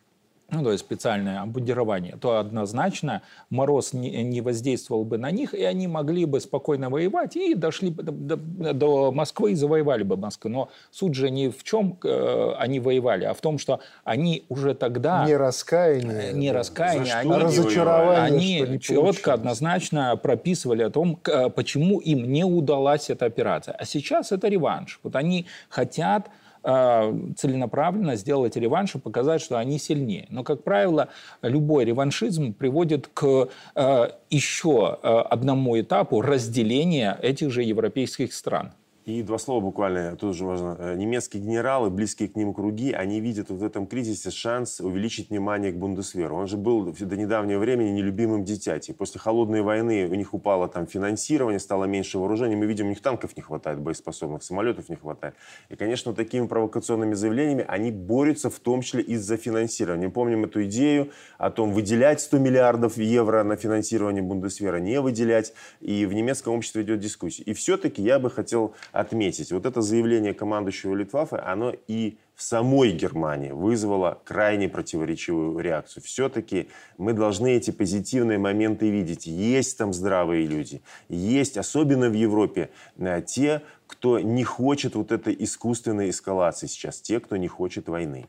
S3: ну, то есть специальное обмундирование, то однозначно мороз не, не воздействовал бы на них, и они могли бы спокойно воевать и дошли бы до, до, до Москвы и завоевали бы Москву. Но суть же не в чем э, они воевали, а в том, что они уже тогда...
S1: Не раскаяние.
S3: Не да. раскаяние.
S1: Они, разочарование,
S3: они четко, однозначно прописывали о том, почему им не удалась эта операция. А сейчас это реванш. Вот они хотят Э, целенаправленно сделать реванш и показать, что они сильнее. Но, как правило, любой реваншизм приводит к э, еще э, одному этапу разделения этих же европейских стран.
S2: И два слова буквально, тоже важно. Э, немецкие генералы, близкие к ним круги, они видят вот в этом кризисе шанс увеличить внимание к Бундесверу. Он же был до недавнего времени нелюбимым дитятей. После холодной войны у них упало там финансирование, стало меньше вооружений. Мы видим, у них танков не хватает, боеспособных самолетов не хватает. И, конечно, такими провокационными заявлениями они борются в том числе из-за финансирования. Мы помним эту идею о том, выделять 100 миллиардов евро на финансирование Бундесвера, не выделять. И в немецком обществе идет дискуссия. И все-таки я бы хотел отметить. Вот это заявление командующего Литвафы, оно и в самой Германии вызвало крайне противоречивую реакцию. Все-таки мы должны эти позитивные моменты видеть. Есть там здравые люди, есть, особенно в Европе, э, те, кто не хочет вот этой искусственной эскалации сейчас, те, кто не хочет войны.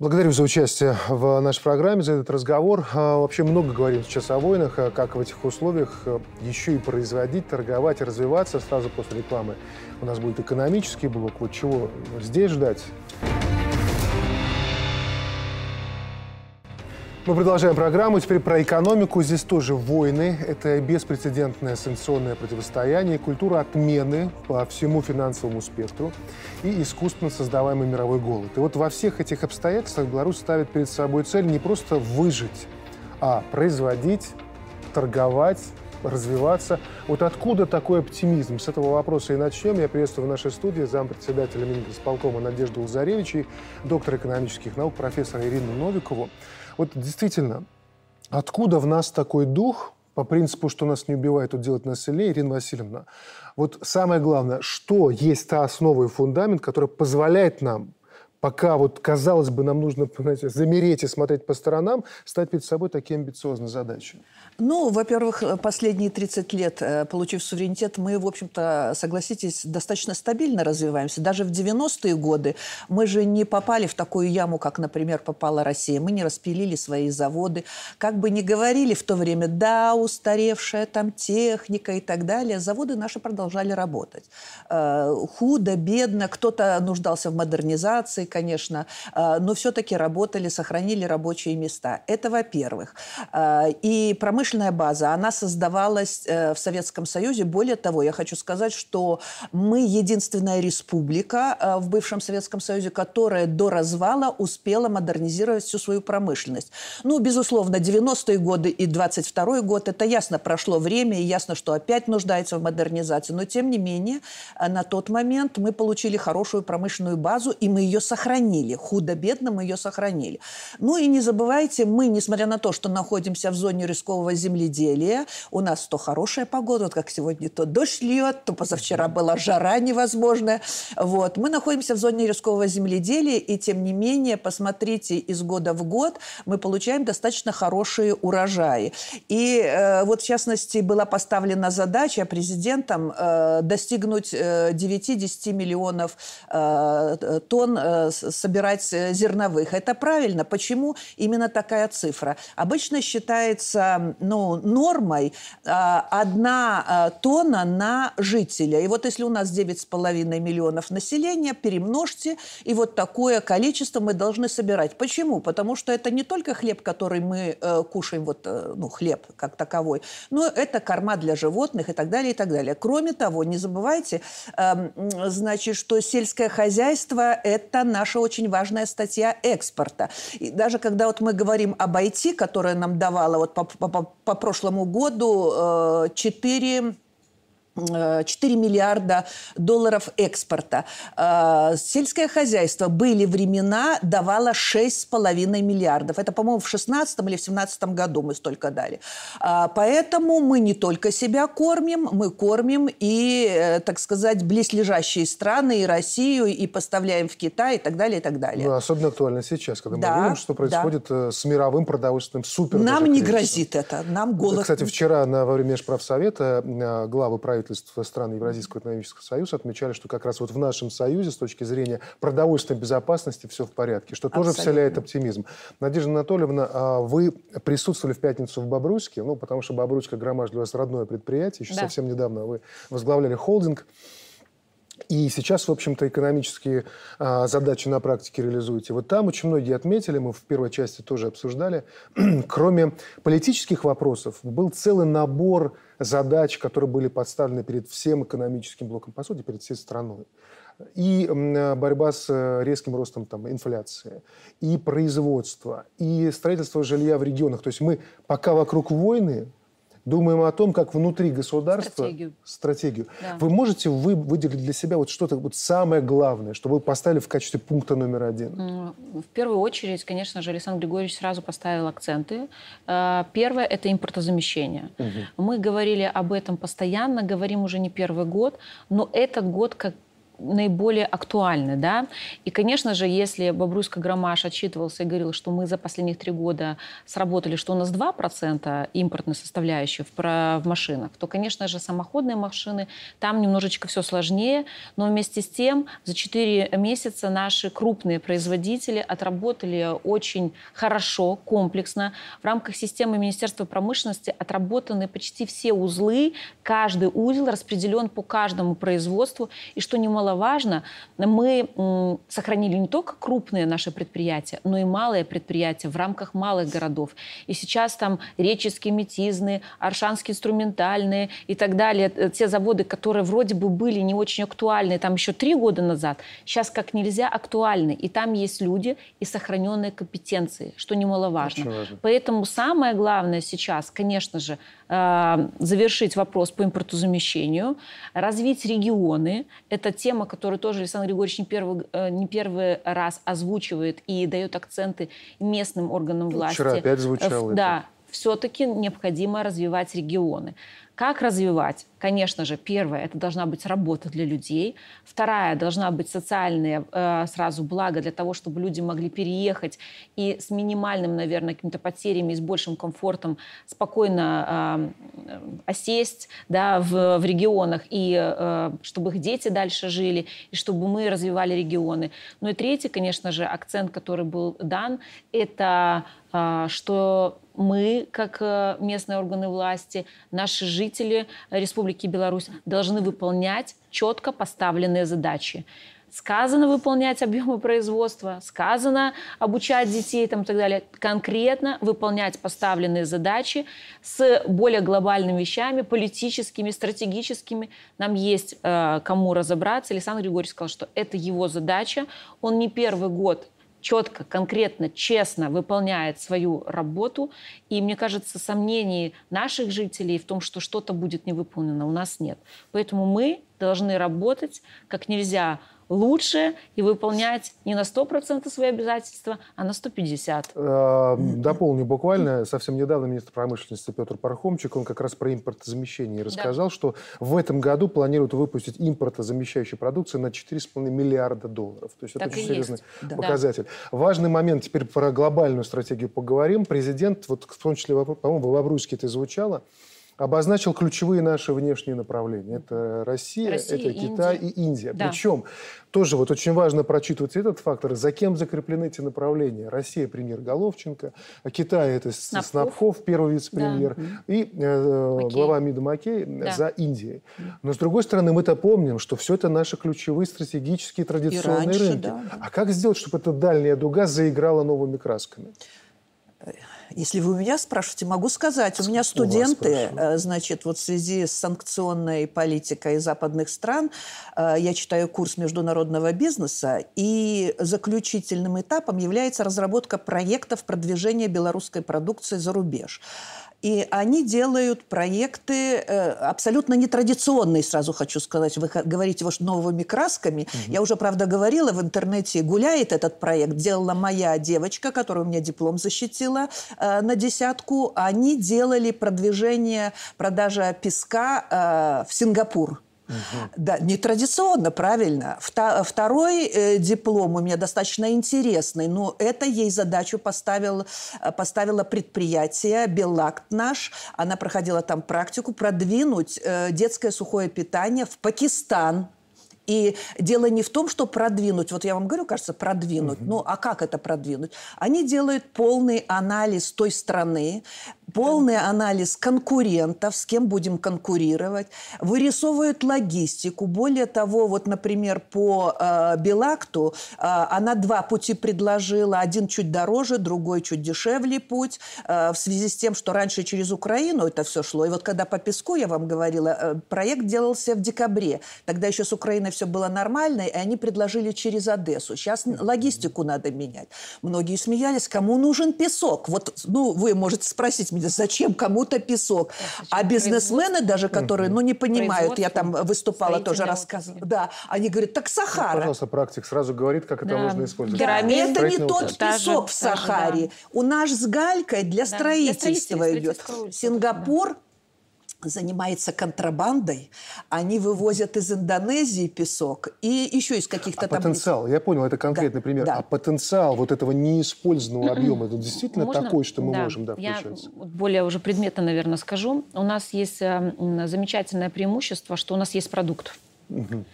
S1: Благодарю за участие в нашей программе, за этот разговор. А, вообще много говорим сейчас о войнах, а как в этих условиях а, еще и производить, торговать, развиваться. Сразу после рекламы у нас будет экономический блок. Вот чего здесь ждать? Мы продолжаем программу. Теперь про экономику. Здесь тоже войны. Это беспрецедентное санкционное противостояние, культура отмены по всему финансовому спектру и искусственно создаваемый мировой голод. И вот во всех этих обстоятельствах Беларусь ставит перед собой цель не просто выжить, а производить, торговать, развиваться. Вот откуда такой оптимизм? С этого вопроса и начнем. Я приветствую в нашей студии зампредседателя Мингосполкома Надежду Лазаревич и доктора экономических наук профессора Ирину Новикову. Вот действительно, откуда в нас такой дух, по принципу, что нас не убивает, тут делать нас сильнее, Ирина Васильевна, вот самое главное, что есть та основа и фундамент, который позволяет нам пока вот, казалось бы, нам нужно знаете, замереть и смотреть по сторонам, стать перед собой такие амбициозные задачи?
S6: Ну, во-первых, последние 30 лет, э, получив суверенитет, мы, в общем-то, согласитесь, достаточно стабильно развиваемся. Даже в 90-е годы мы же не попали в такую яму, как, например, попала Россия. Мы не распилили свои заводы. Как бы ни говорили в то время, да, устаревшая там техника и так далее, заводы наши продолжали работать. Э, худо, бедно, кто-то нуждался в модернизации, конечно, но все-таки работали, сохранили рабочие места. Это во-первых. И промышленная база, она создавалась в Советском Союзе. Более того, я хочу сказать, что мы единственная республика в бывшем Советском Союзе, которая до развала успела модернизировать всю свою промышленность. Ну, безусловно, 90-е годы и 22-й год, это ясно, прошло время, и ясно, что опять нуждается в модернизации. Но, тем не менее, э, на тот момент мы получили хорошую промышленную базу, и мы ее сохранили. Худо-бедно мы ее сохранили. Ну и не забывайте, мы, несмотря на то, что находимся в зоне рискового земледелия, у нас то хорошая погода, вот как сегодня, то дождь льет, то позавчера была жара невозможная. Вот. Мы находимся в зоне рискового земледелия, и тем не менее, посмотрите, из года в год мы получаем достаточно хорошие урожаи. И э, вот, в частности, была поставлена задача президентом э, достигнуть э, 9-10 миллионов э, тонн э, собирать зерновых. Это правильно. Почему именно такая цифра? Обычно считается ну, нормой э, одна э, тонна на жителя. И вот если у нас 9,5 миллионов населения, перемножьте, и вот такое количество мы должны собирать. Почему? Потому что это не только хлеб, который мы э, кушаем, вот, э, ну, хлеб как таковой, но это корма для животных и так далее, и так далее. Кроме того, не забывайте, э, значит, что сельское хозяйство – это наша очень важная статья экспорта. И даже когда вот мы говорим об IT, которое нам давало вот по, по, по прошлому году э, 4 4 миллиарда долларов экспорта. А, сельское хозяйство были времена, давало 6,5 миллиардов. Это, по-моему, в 16 или в 17 году мы столько дали. А, поэтому мы не только себя кормим, мы кормим и, э, так сказать, близлежащие страны, и Россию, и поставляем в Китай, и так далее, и так далее.
S1: Ну, особенно актуально сейчас, когда да, мы видим, что происходит да. Э, с мировым продовольственным супер.
S6: Нам не грозит это, нам голод.
S1: Кстати, вчера на, во время Межправсовета э, главы правительства правительств стран Евразийского экономического союза отмечали, что как раз вот в нашем союзе с точки зрения продовольственной безопасности все в порядке, что тоже Абсолютно. вселяет оптимизм. Надежда Анатольевна, а вы присутствовали в пятницу в Бобруйске, ну, потому что Бобруйская громадь для вас родное предприятие, еще да. совсем недавно вы возглавляли холдинг. И сейчас, в общем-то, экономические а, задачи на практике реализуете. Вот там очень многие отметили, мы в первой части тоже обсуждали, (clears throat) кроме политических вопросов, был целый набор задач, которые были подставлены перед всем экономическим блоком, по сути, перед всей страной. И борьба с э, резким ростом там, инфляции, и производство, и строительство жилья в регионах. То есть мы пока вокруг войны, думаем о том, как внутри государства... Стратегию. Стратегию. Да. Вы можете вы выделить для себя вот что-то вот самое главное, что вы поставили в качестве пункта номер один?
S7: В первую очередь, конечно же, Александр Григорьевич сразу поставил акценты. Э, первое – это импортозамещение. Угу. Мы говорили об этом постоянно, говорим уже не первый год, но этот год как наиболее актуальны, да. И, конечно же, если Бобруйска Громаш отчитывался и говорил, что мы за последних три года сработали, что у нас 2% импортной составляющей в, в машинах, то, конечно же, самоходные машины, там немножечко все сложнее, но вместе с тем за 4 месяца наши крупные производители отработали очень хорошо, комплексно. В рамках системы Министерства промышленности отработаны почти все узлы, каждый узел распределен по каждому производству, и что немало немаловажно, мы сохранили не только крупные наши предприятия, но и малые предприятия в рамках малых городов. И сейчас там Реческие, Метизные, Аршанские инструментальные и так далее, э, те заводы, которые вроде бы были не очень актуальны там еще три года назад, сейчас как нельзя актуальны. И там есть люди и сохраненные компетенции, что немаловажно. Поэтому самое главное сейчас, конечно же, завершить вопрос по импортозамещению, развить регионы. Это тема, которую тоже Александр Григорьевич не первый, э, не первый раз озвучивает и дает акценты местным органам ну, власти.
S1: Вчера опять звучало.
S7: Да, все-таки необходимо развивать регионы. Как развивать? Конечно же, первое, это должна быть работа для людей. Вторая, должна быть социальная э, сразу благо для того, чтобы люди могли переехать и с минимальным, наверное, какими-то потерями и с большим комфортом спокойно э, осесть да, в, в регионах, и э, чтобы их дети дальше жили, и чтобы мы развивали регионы. Ну и третий, конечно же, акцент, который был дан, это э, что мы, как э, местные органы власти, наши жители Республики Беларусь должны выполнять четко поставленные задачи. сказано выполнять объемы производства, сказано обучать детей там, и так далее. Конкретно выполнять поставленные задачи с более глобальными вещами, политическими, стратегическими. Нам есть э, кому разобраться. Александр Григорьевич сказал, что это его задача. Он не первый год четко, конкретно, честно выполняет свою работу. И мне кажется, сомнений наших жителей в том, что что-то будет не выполнено, у нас нет. Поэтому мы должны работать как нельзя лучше и выполнять не на 100% свои обязательства, а на 150%.
S1: Э, дополню буквально. Совсем недавно министр промышленности Петр Пархомчик, он как раз про импортозамещение рассказал, да. что в этом году планируют выпустить импортозамещающую продукцию на 4,5 миллиарда долларов. То есть так это очень серьезный есть. показатель. Да. Важный момент, теперь про глобальную стратегию поговорим. Президент, вот в том числе, по-моему, в Авруське это звучало, обозначил ключевые наши внешние направления. Это Россия, Россия это Китай Индия. и Индия. Да. Причем тоже вот очень важно прочитывать этот фактор, за кем закреплены эти направления. Россия премьер Головченко, а Китай это Снапков, Снапков первый вице-премьер, да. и э, глава МИДа Макей да. за Индией. Но с другой стороны, мы-то помним, что все это наши ключевые стратегические традиционные раньше, рынки. Да. А как сделать, чтобы эта дальняя дуга заиграла новыми красками?
S6: Если вы у меня спрашиваете, могу сказать. У меня студенты, э, значит, вот в связи с санкционной политикой западных стран, э, я читаю курс международного бизнеса, и заключительным этапом является разработка проектов продвижения белорусской продукции за рубеж. И они делают проекты э, абсолютно нетрадиционные, сразу хочу сказать. Вы говорите, вот новыми красками. Угу. Я уже, правда, говорила, в интернете гуляет этот проект. Делала моя девочка, которая у меня диплом защитила э, на десятку. Они делали продвижение, продажа песка э, в Сингапур. Угу. Да, нетрадиционно, правильно. Второй э, диплом у меня достаточно интересный, но это ей задачу поставил, э, поставило предприятие «Беллакт» наш. Она проходила там практику продвинуть э, детское сухое питание в Пакистан. И дело не в том, что продвинуть, вот я вам говорю, кажется, продвинуть, угу. ну а как это продвинуть? Они делают полный анализ той страны, полный анализ конкурентов, с кем будем конкурировать, вырисовывают логистику. Более того, вот, например, по э, Белакту э, она два пути предложила. Один чуть дороже, другой чуть дешевле путь. Э, в связи с тем, что раньше через Украину это все шло. И вот когда по песку, я вам говорила, э, проект делался в декабре. Тогда еще с Украиной все было нормально, и они предложили через Одессу. Сейчас логистику надо менять. Многие смеялись, кому нужен песок? Вот, ну, вы можете спросить меня, зачем кому-то песок. А бизнесмены даже, которые, ну, не понимают, я там выступала, тоже рассказывала. Да, они говорят, так Сахара. Ну,
S1: пожалуйста, практик сразу говорит, как это можно использовать.
S6: Да, это не тот песок в Сахаре. У нас с галькой для строительства идет. Сингапур занимается контрабандой, они вывозят из Индонезии песок и еще из каких-то
S1: а там... потенциал, я понял, это конкретный да, пример, да. а потенциал вот этого неиспользованного объема, это действительно Можно? такой, что мы да. можем, да,
S7: Я более уже предметно, наверное, скажу. У нас есть э, замечательное преимущество, что у нас есть продукт. Угу.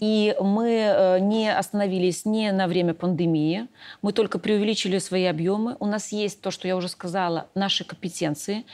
S7: И мы э, не остановились не на время пандемии, мы только преувеличили свои объемы. У нас есть то, что я уже сказала, наши компетенции.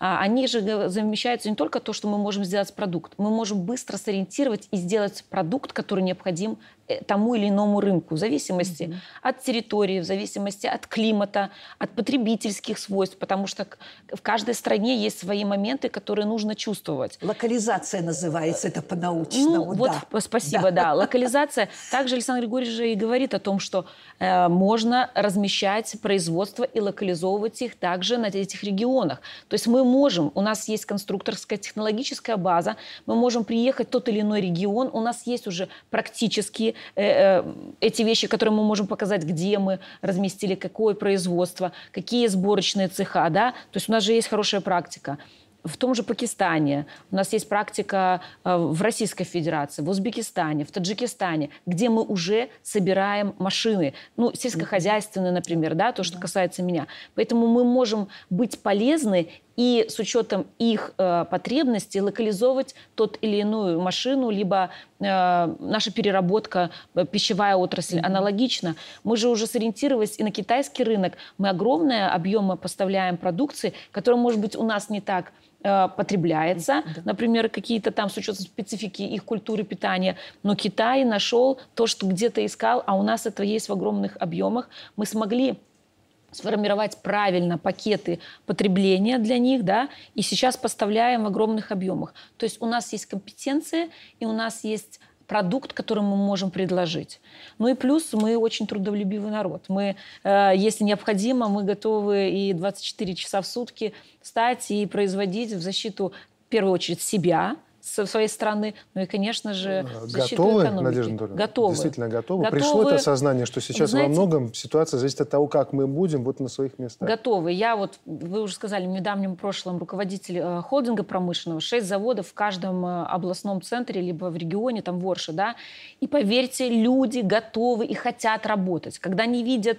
S7: А, они же замещаются не только то, что мы можем сделать продукт. Мы можем быстро сориентировать и сделать продукт, который необходим тому или иному рынку, в зависимости mm-hmm. от территории, в зависимости от климата, от потребительских свойств, потому что в каждой стране есть свои моменты, которые нужно чувствовать.
S6: Локализация называется это по-научному.
S7: Ну, вот, да. спасибо, да. да. Локализация. Также Александр Григорьевич же и говорит о том, что э, можно размещать производство и локализовывать их также на этих регионах. То есть мы можем, у нас есть конструкторская технологическая база, мы можем приехать в тот или иной регион, у нас есть уже практически Э, э, эти вещи, которые мы можем показать, где мы разместили, какое производство, какие сборочные цеха, да, то есть у нас же есть хорошая практика. В том же Пакистане, у нас есть практика э, в Российской Федерации, в Узбекистане, в Таджикистане, где мы уже собираем машины, ну, сельскохозяйственные, например, да, то, что касается меня. Поэтому мы можем быть полезны и с учетом их э, потребностей локализовывать тот или иную машину, либо э, наша переработка, э, пищевая отрасль mm-hmm. аналогично. Мы же уже сориентировались и на китайский рынок. Мы огромные объемы поставляем продукции, которая, может быть, у нас не так э, потребляется, да. например, какие-то там с учетом специфики их культуры питания, но Китай нашел то, что где-то искал, а у нас это есть в огромных объемах. Мы смогли сформировать правильно пакеты потребления для них, да, и сейчас поставляем в огромных объемах. То есть у нас есть компетенция, и у нас есть продукт, который мы можем предложить. Ну и плюс мы очень трудолюбивый народ. Мы, э, если необходимо, мы готовы и 24 часа в сутки встать и производить в защиту, в первую очередь, себя, со своей стороны, ну и, конечно же,
S1: э, Готовы, Надежда Анатольевна?
S7: Готовы.
S1: Действительно готовы? готовы. Пришло это осознание, что сейчас Знаете, во многом ситуация зависит от того, как мы будем вот на своих местах?
S7: Готовы. Я вот, вы уже сказали, в недавнем прошлом руководитель э, холдинга промышленного, шесть заводов в каждом э, областном центре, либо в регионе, там в Орше, да, и поверьте, люди готовы и хотят работать. Когда они видят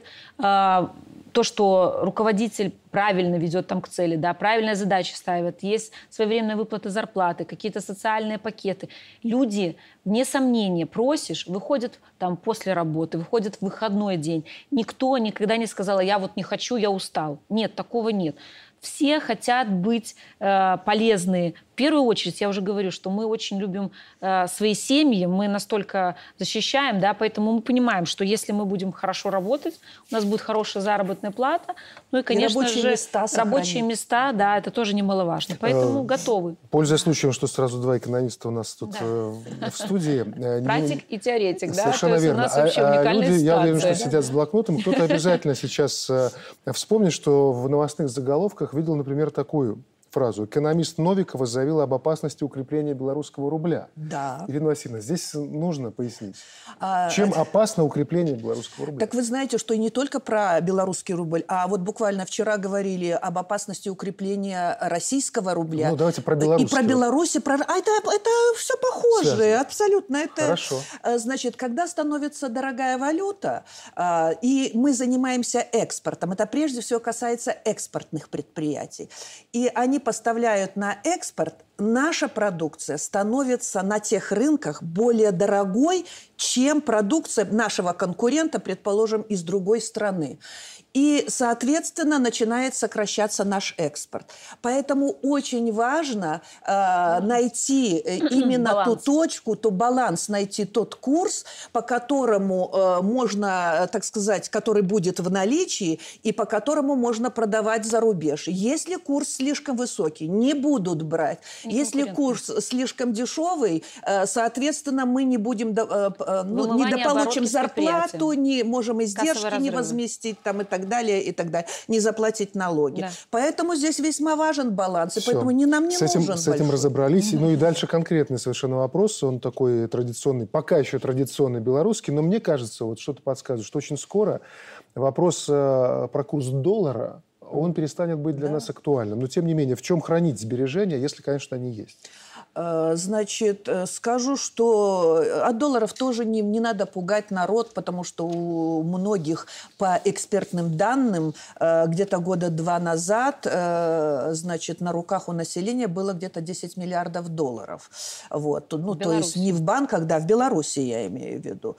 S7: то, что руководитель правильно ведет там к цели, да, правильные задачи ставит, есть своевременная выплата зарплаты, какие-то социальные пакеты. Люди, вне сомнения, просишь, выходят там после работы, выходят в выходной день. Никто никогда не сказал, я вот не хочу, я устал. Нет, такого нет все хотят быть э, полезны. В первую очередь, я уже говорю, что мы очень любим э, свои семьи, мы настолько защищаем, да, поэтому мы понимаем, что если мы будем хорошо работать, у нас будет хорошая заработная плата, ну и, конечно и рабочие же, места рабочие места, да, это тоже немаловажно. Поэтому э, готовы.
S1: Пользуясь случаем, что сразу два экономиста у нас тут да. э, в студии.
S7: Э, Практик и теоретик, да?
S1: Совершенно верно. у нас вообще а, а люди, ситуация. я уверен, что сидят с блокнотом, кто-то обязательно сейчас э, вспомнит, что в новостных заголовках видел, например, такую фразу. Экономист Новикова заявил об опасности укрепления белорусского рубля.
S6: Да.
S1: Ирина Васильевна, здесь нужно пояснить. А, Чем опасно укрепление белорусского рубля?
S6: Так вы знаете, что не только про белорусский рубль, а вот буквально вчера говорили об опасности укрепления российского рубля.
S1: Ну, давайте про Беларусь.
S6: И про Беларусь, про... А это, это все похоже, Связано. абсолютно. Это...
S1: Хорошо.
S6: А, значит, когда становится дорогая валюта, а, и мы занимаемся экспортом, это прежде всего касается экспортных предприятий, и они поставляют на экспорт, наша продукция становится на тех рынках более дорогой, чем продукция нашего конкурента, предположим, из другой страны. И, соответственно, начинает сокращаться наш экспорт. Поэтому очень важно э, найти э, именно баланс. ту точку, то баланс, найти тот курс, по которому э, можно, так сказать, который будет в наличии и по которому можно продавать за рубеж. Если курс слишком высокий, не будут брать. Не Если курс слишком дешевый, э, соответственно, мы не будем, э, э, ну, не дополучим зарплату, не можем издержки не возместить там и так так далее, и так далее, не заплатить налоги. Да. Поэтому здесь весьма важен баланс, и Все. поэтому не нам не
S1: с этим,
S6: нужен
S1: С этим разобрались. Mm-hmm. Ну и дальше конкретный совершенно вопрос, он такой традиционный, пока еще традиционный белорусский, но мне кажется, вот что-то подсказывает, что очень скоро вопрос э, про курс доллара, он перестанет быть для да. нас актуальным. Но тем не менее, в чем хранить сбережения, если, конечно, они есть?
S6: Э, значит, э, скажу, что э, от долларов тоже не, не надо пугать народ, потому что у многих по экспертным данным где-то года два назад, значит, на руках у населения было где-то 10 миллиардов долларов. Вот. Ну, то есть не в банках, да, в Беларуси я имею в виду.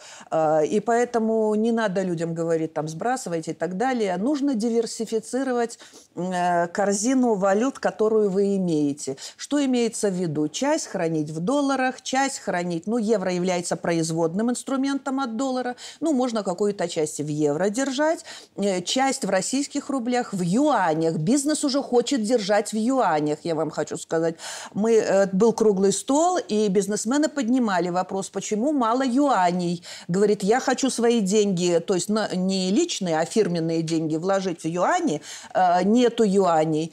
S6: И поэтому не надо людям говорить, там, сбрасывайте и так далее. Нужно диверсифицировать корзину валют, которую вы имеете. Что имеется в виду? Часть хранить в долларах, часть хранить, ну, евро является производным инструментом от доллара, ну, можно какую-то часть в евро держать, э, часть в российских рублях, в юанях. Бизнес уже хочет держать в юанях, я вам хочу сказать. Мы, э, был круглый стол, и бизнесмены поднимали вопрос, почему мало юаней. Говорит, я хочу свои деньги, то есть не личные, а фирменные деньги вложить в юани, э, нету юаней.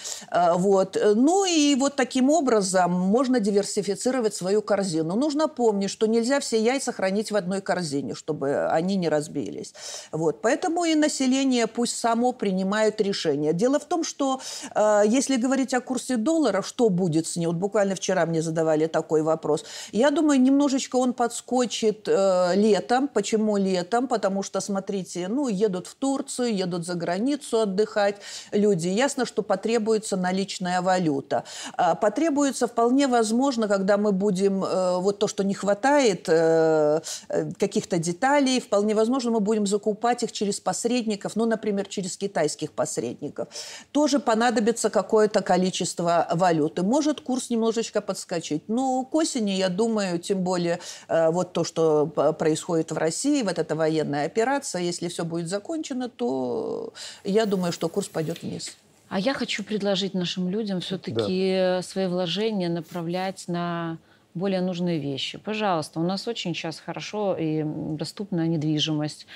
S6: Вот. Ну и вот таким образом можно диверсифицировать диверсифицировать свою корзину. Нужно помнить, что нельзя все яйца хранить в одной корзине, чтобы они не разбились. Вот. Поэтому и население пусть само принимает решение. Дело в том, что э, если говорить о курсе доллара, что будет с ним? Вот буквально вчера мне задавали такой вопрос. Я думаю, немножечко он подскочит э, летом. Почему летом? Потому что, смотрите, ну, едут в Турцию, едут за границу отдыхать. люди. Ясно, что потребуется наличная валюта. А, потребуется вполне возможно, когда мы будем, э, вот то, что не хватает э, э, каких-то деталей, вполне возможно, мы будем закупать их через посредников, ну, например, через китайских посредников. Тоже понадобится какое-то количество валюты. Может курс немножечко подскочить. Но к осени, я думаю, тем более вот то, что происходит в России, вот эта военная операция, если все будет закончено, то я думаю, что курс пойдет вниз.
S7: А я хочу предложить нашим людям все-таки да. свои вложения направлять на более нужные вещи. Пожалуйста, у нас очень сейчас хорошо и доступна недвижимость.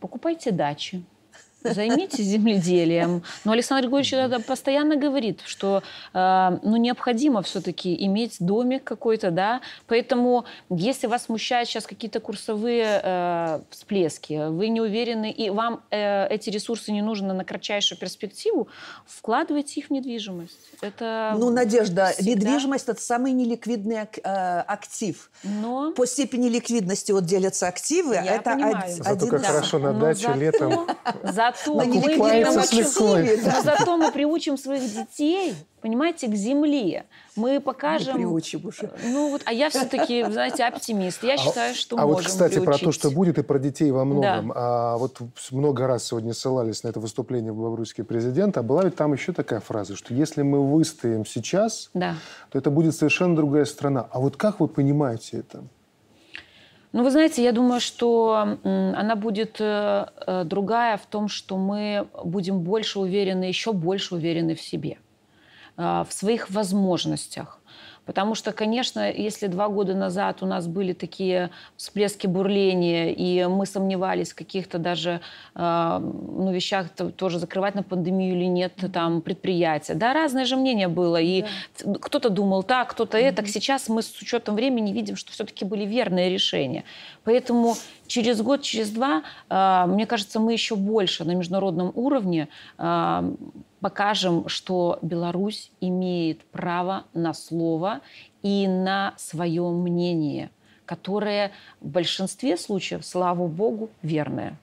S7: Покупайте дачи, Займитесь земледелием. Но Александр Григорьевич постоянно говорит, что э, ну, необходимо все-таки иметь домик какой-то, да. Поэтому, если вас смущают сейчас какие-то курсовые э, всплески, вы не уверены, и вам э, эти ресурсы не нужны на кратчайшую перспективу, вкладывайте их в недвижимость. Это
S6: ну, Надежда, всегда... недвижимость – это самый неликвидный э, актив. Но... По степени ликвидности вот делятся активы.
S7: Я
S6: это
S7: понимаю.
S6: Один,
S1: Зато как да. хорошо на даче зато, летом. (laughs)
S7: Зато мы, (laughs) но зато мы приучим своих детей понимаете, к земле. Мы покажем...
S6: Мы приучим уже.
S7: Ну вот, а я все-таки, знаете, оптимист. Я а считаю, что а
S1: можем вот, кстати, приучить. про то, что будет, и про детей во многом. Да. А вот много раз сегодня ссылались на это выступление белорусский президент, а была ведь там еще такая фраза, что если мы выстоим сейчас, да. то это будет совершенно другая страна. А вот как вы понимаете это?
S7: Ну, вы знаете, я думаю, что она будет э, э, другая в том, что мы будем больше уверены, еще больше уверены в себе. А, в своих возможностях. Потому что, конечно, если два года назад у нас были такие всплески бурления, и мы сомневались в каких-то даже э, ну, вещах, тоже закрывать на пандемию или нет там предприятия. Да, разное же мнение было. И да. кто-то думал так, кто-то mm-hmm. это. Сейчас мы с учетом времени видим, что все-таки были верные решения. Поэтому через год, через два, э, мне кажется, мы еще больше на международном уровне э, покажем, что Беларусь имеет право на слово и на свое мнение, которое в большинстве случаев, слава богу, верное.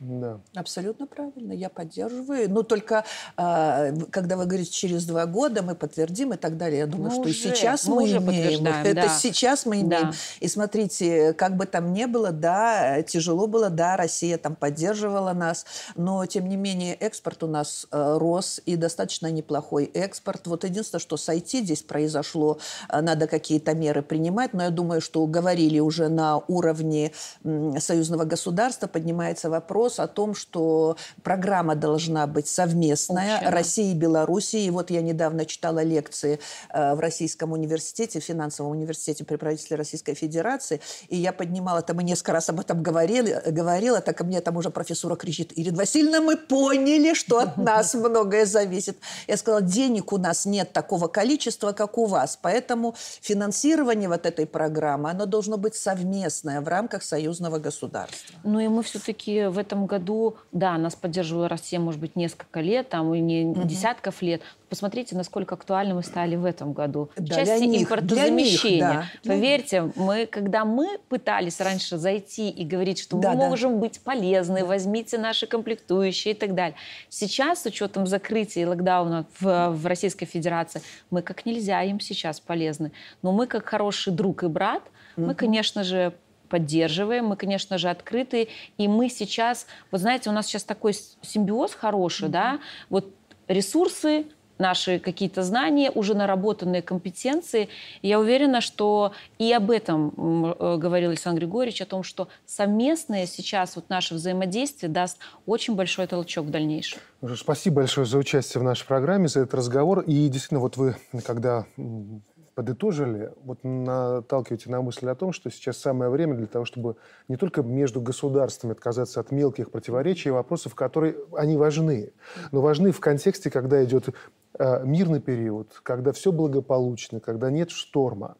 S6: Да. Абсолютно правильно, я поддерживаю. Но только э, когда вы говорите через два года мы подтвердим и так далее, я думаю, мы что уже, сейчас мы, мы уже имеем. (laughs) Это да. сейчас мы имеем. Да. И смотрите, как бы там ни было, да, тяжело было, да, Россия там поддерживала нас, но тем не менее экспорт у нас э, рос и достаточно неплохой экспорт. Вот единственное, что с IT здесь произошло, э, надо какие-то меры принимать, но я думаю, что говорили уже на уровне э, союзного государства, поднимается вопрос вопрос о том, что программа должна быть совместная Общая. России и Беларуси. И вот я недавно читала лекции э, в Российском университете, в финансовом университете при правительстве Российской Федерации, и я поднимала, это мы несколько раз об этом говорили, говорила, так ко мне там уже профессора кричит, Ирина Васильевна, мы поняли, что от (laughs) нас многое зависит. Я сказала, денег у нас нет такого количества, как у вас, поэтому финансирование вот этой программы, оно должно быть совместное в рамках союзного государства.
S7: Ну и мы все-таки в этом году, да, нас поддерживала Россия, может быть, несколько лет, там, и не угу. десятков лет. Посмотрите, насколько актуальны мы стали в этом году.
S6: Да, части них,
S7: импортозамещения.
S6: Них,
S7: да. Поверьте, мы, когда мы пытались раньше зайти и говорить, что да, мы да. можем быть полезны, возьмите наши комплектующие и так далее. Сейчас, с учетом закрытия и локдауна в, в Российской Федерации, мы как нельзя им сейчас полезны. Но мы, как хороший друг и брат, угу. мы, конечно же, поддерживаем, мы, конечно же, открыты, и мы сейчас, вот знаете, у нас сейчас такой симбиоз хороший, mm-hmm. да, вот ресурсы, наши какие-то знания, уже наработанные компетенции. я уверена, что и об этом э, говорил Александр Григорьевич, о том, что совместное сейчас вот наше взаимодействие даст очень большой толчок в дальнейшем.
S1: Спасибо большое за участие в нашей программе, за этот разговор. И действительно, вот вы, когда подытожили, вот наталкиваете на мысль о том, что сейчас самое время для того, чтобы не только между государствами отказаться от мелких противоречий и вопросов, которые они важны, но важны в контексте, когда идет э, мирный период, когда все благополучно, когда нет шторма.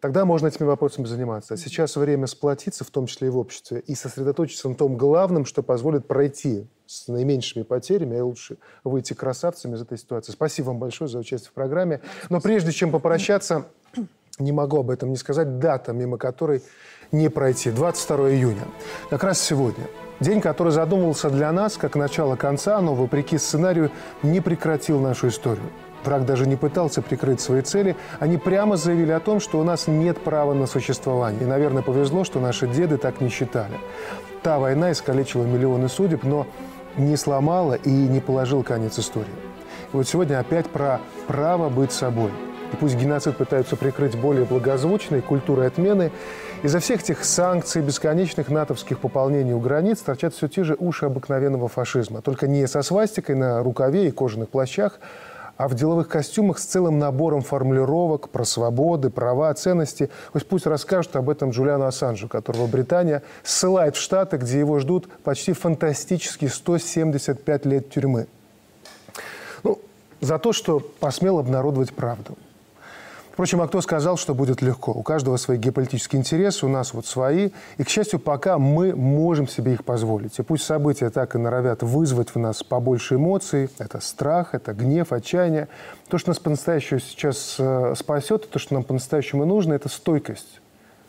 S1: Тогда можно этими вопросами заниматься. А сейчас время сплотиться, в том числе и в обществе, и сосредоточиться на том главном, что позволит пройти с наименьшими потерями, и лучше выйти красавцами из этой ситуации. Спасибо вам большое за участие в программе. Но прежде чем попрощаться, (clears throat) не могу об этом не сказать, дата, мимо которой не пройти. 22 июня. Как раз сегодня День, который задумывался для нас как начало конца, но, вопреки сценарию, не прекратил нашу историю. Враг даже не пытался прикрыть свои цели. Они прямо заявили о том, что у нас нет права на существование. И, наверное, повезло, что наши деды так не считали. Та война искалечила миллионы судеб, но не сломала и не положила конец истории. И вот сегодня опять про право быть собой. И пусть геноцид пытаются прикрыть более благозвучной культурой отмены, из-за всех этих санкций, бесконечных натовских пополнений у границ торчат все те же уши обыкновенного фашизма. Только не со свастикой на рукаве и кожаных плащах, а в деловых костюмах с целым набором формулировок про свободы, права, ценности. Пусть, пусть расскажут об этом Джулиану Ассанжу, которого Британия ссылает в Штаты, где его ждут почти фантастические 175 лет тюрьмы. Ну, за то, что посмел обнародовать правду. Впрочем, а кто сказал, что будет легко? У каждого свои геополитические интересы, у нас вот свои. И, к счастью, пока мы можем себе их позволить. И пусть события так и норовят вызвать в нас побольше эмоций. Это страх, это гнев, отчаяние. То, что нас по-настоящему сейчас э, спасет, то, что нам по-настоящему нужно, это стойкость.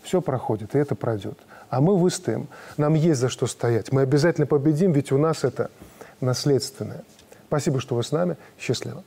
S1: Все проходит, и это пройдет. А мы выстоим. Нам есть за что стоять. Мы обязательно победим, ведь у нас это наследственное. Спасибо, что вы с нами. Счастливо.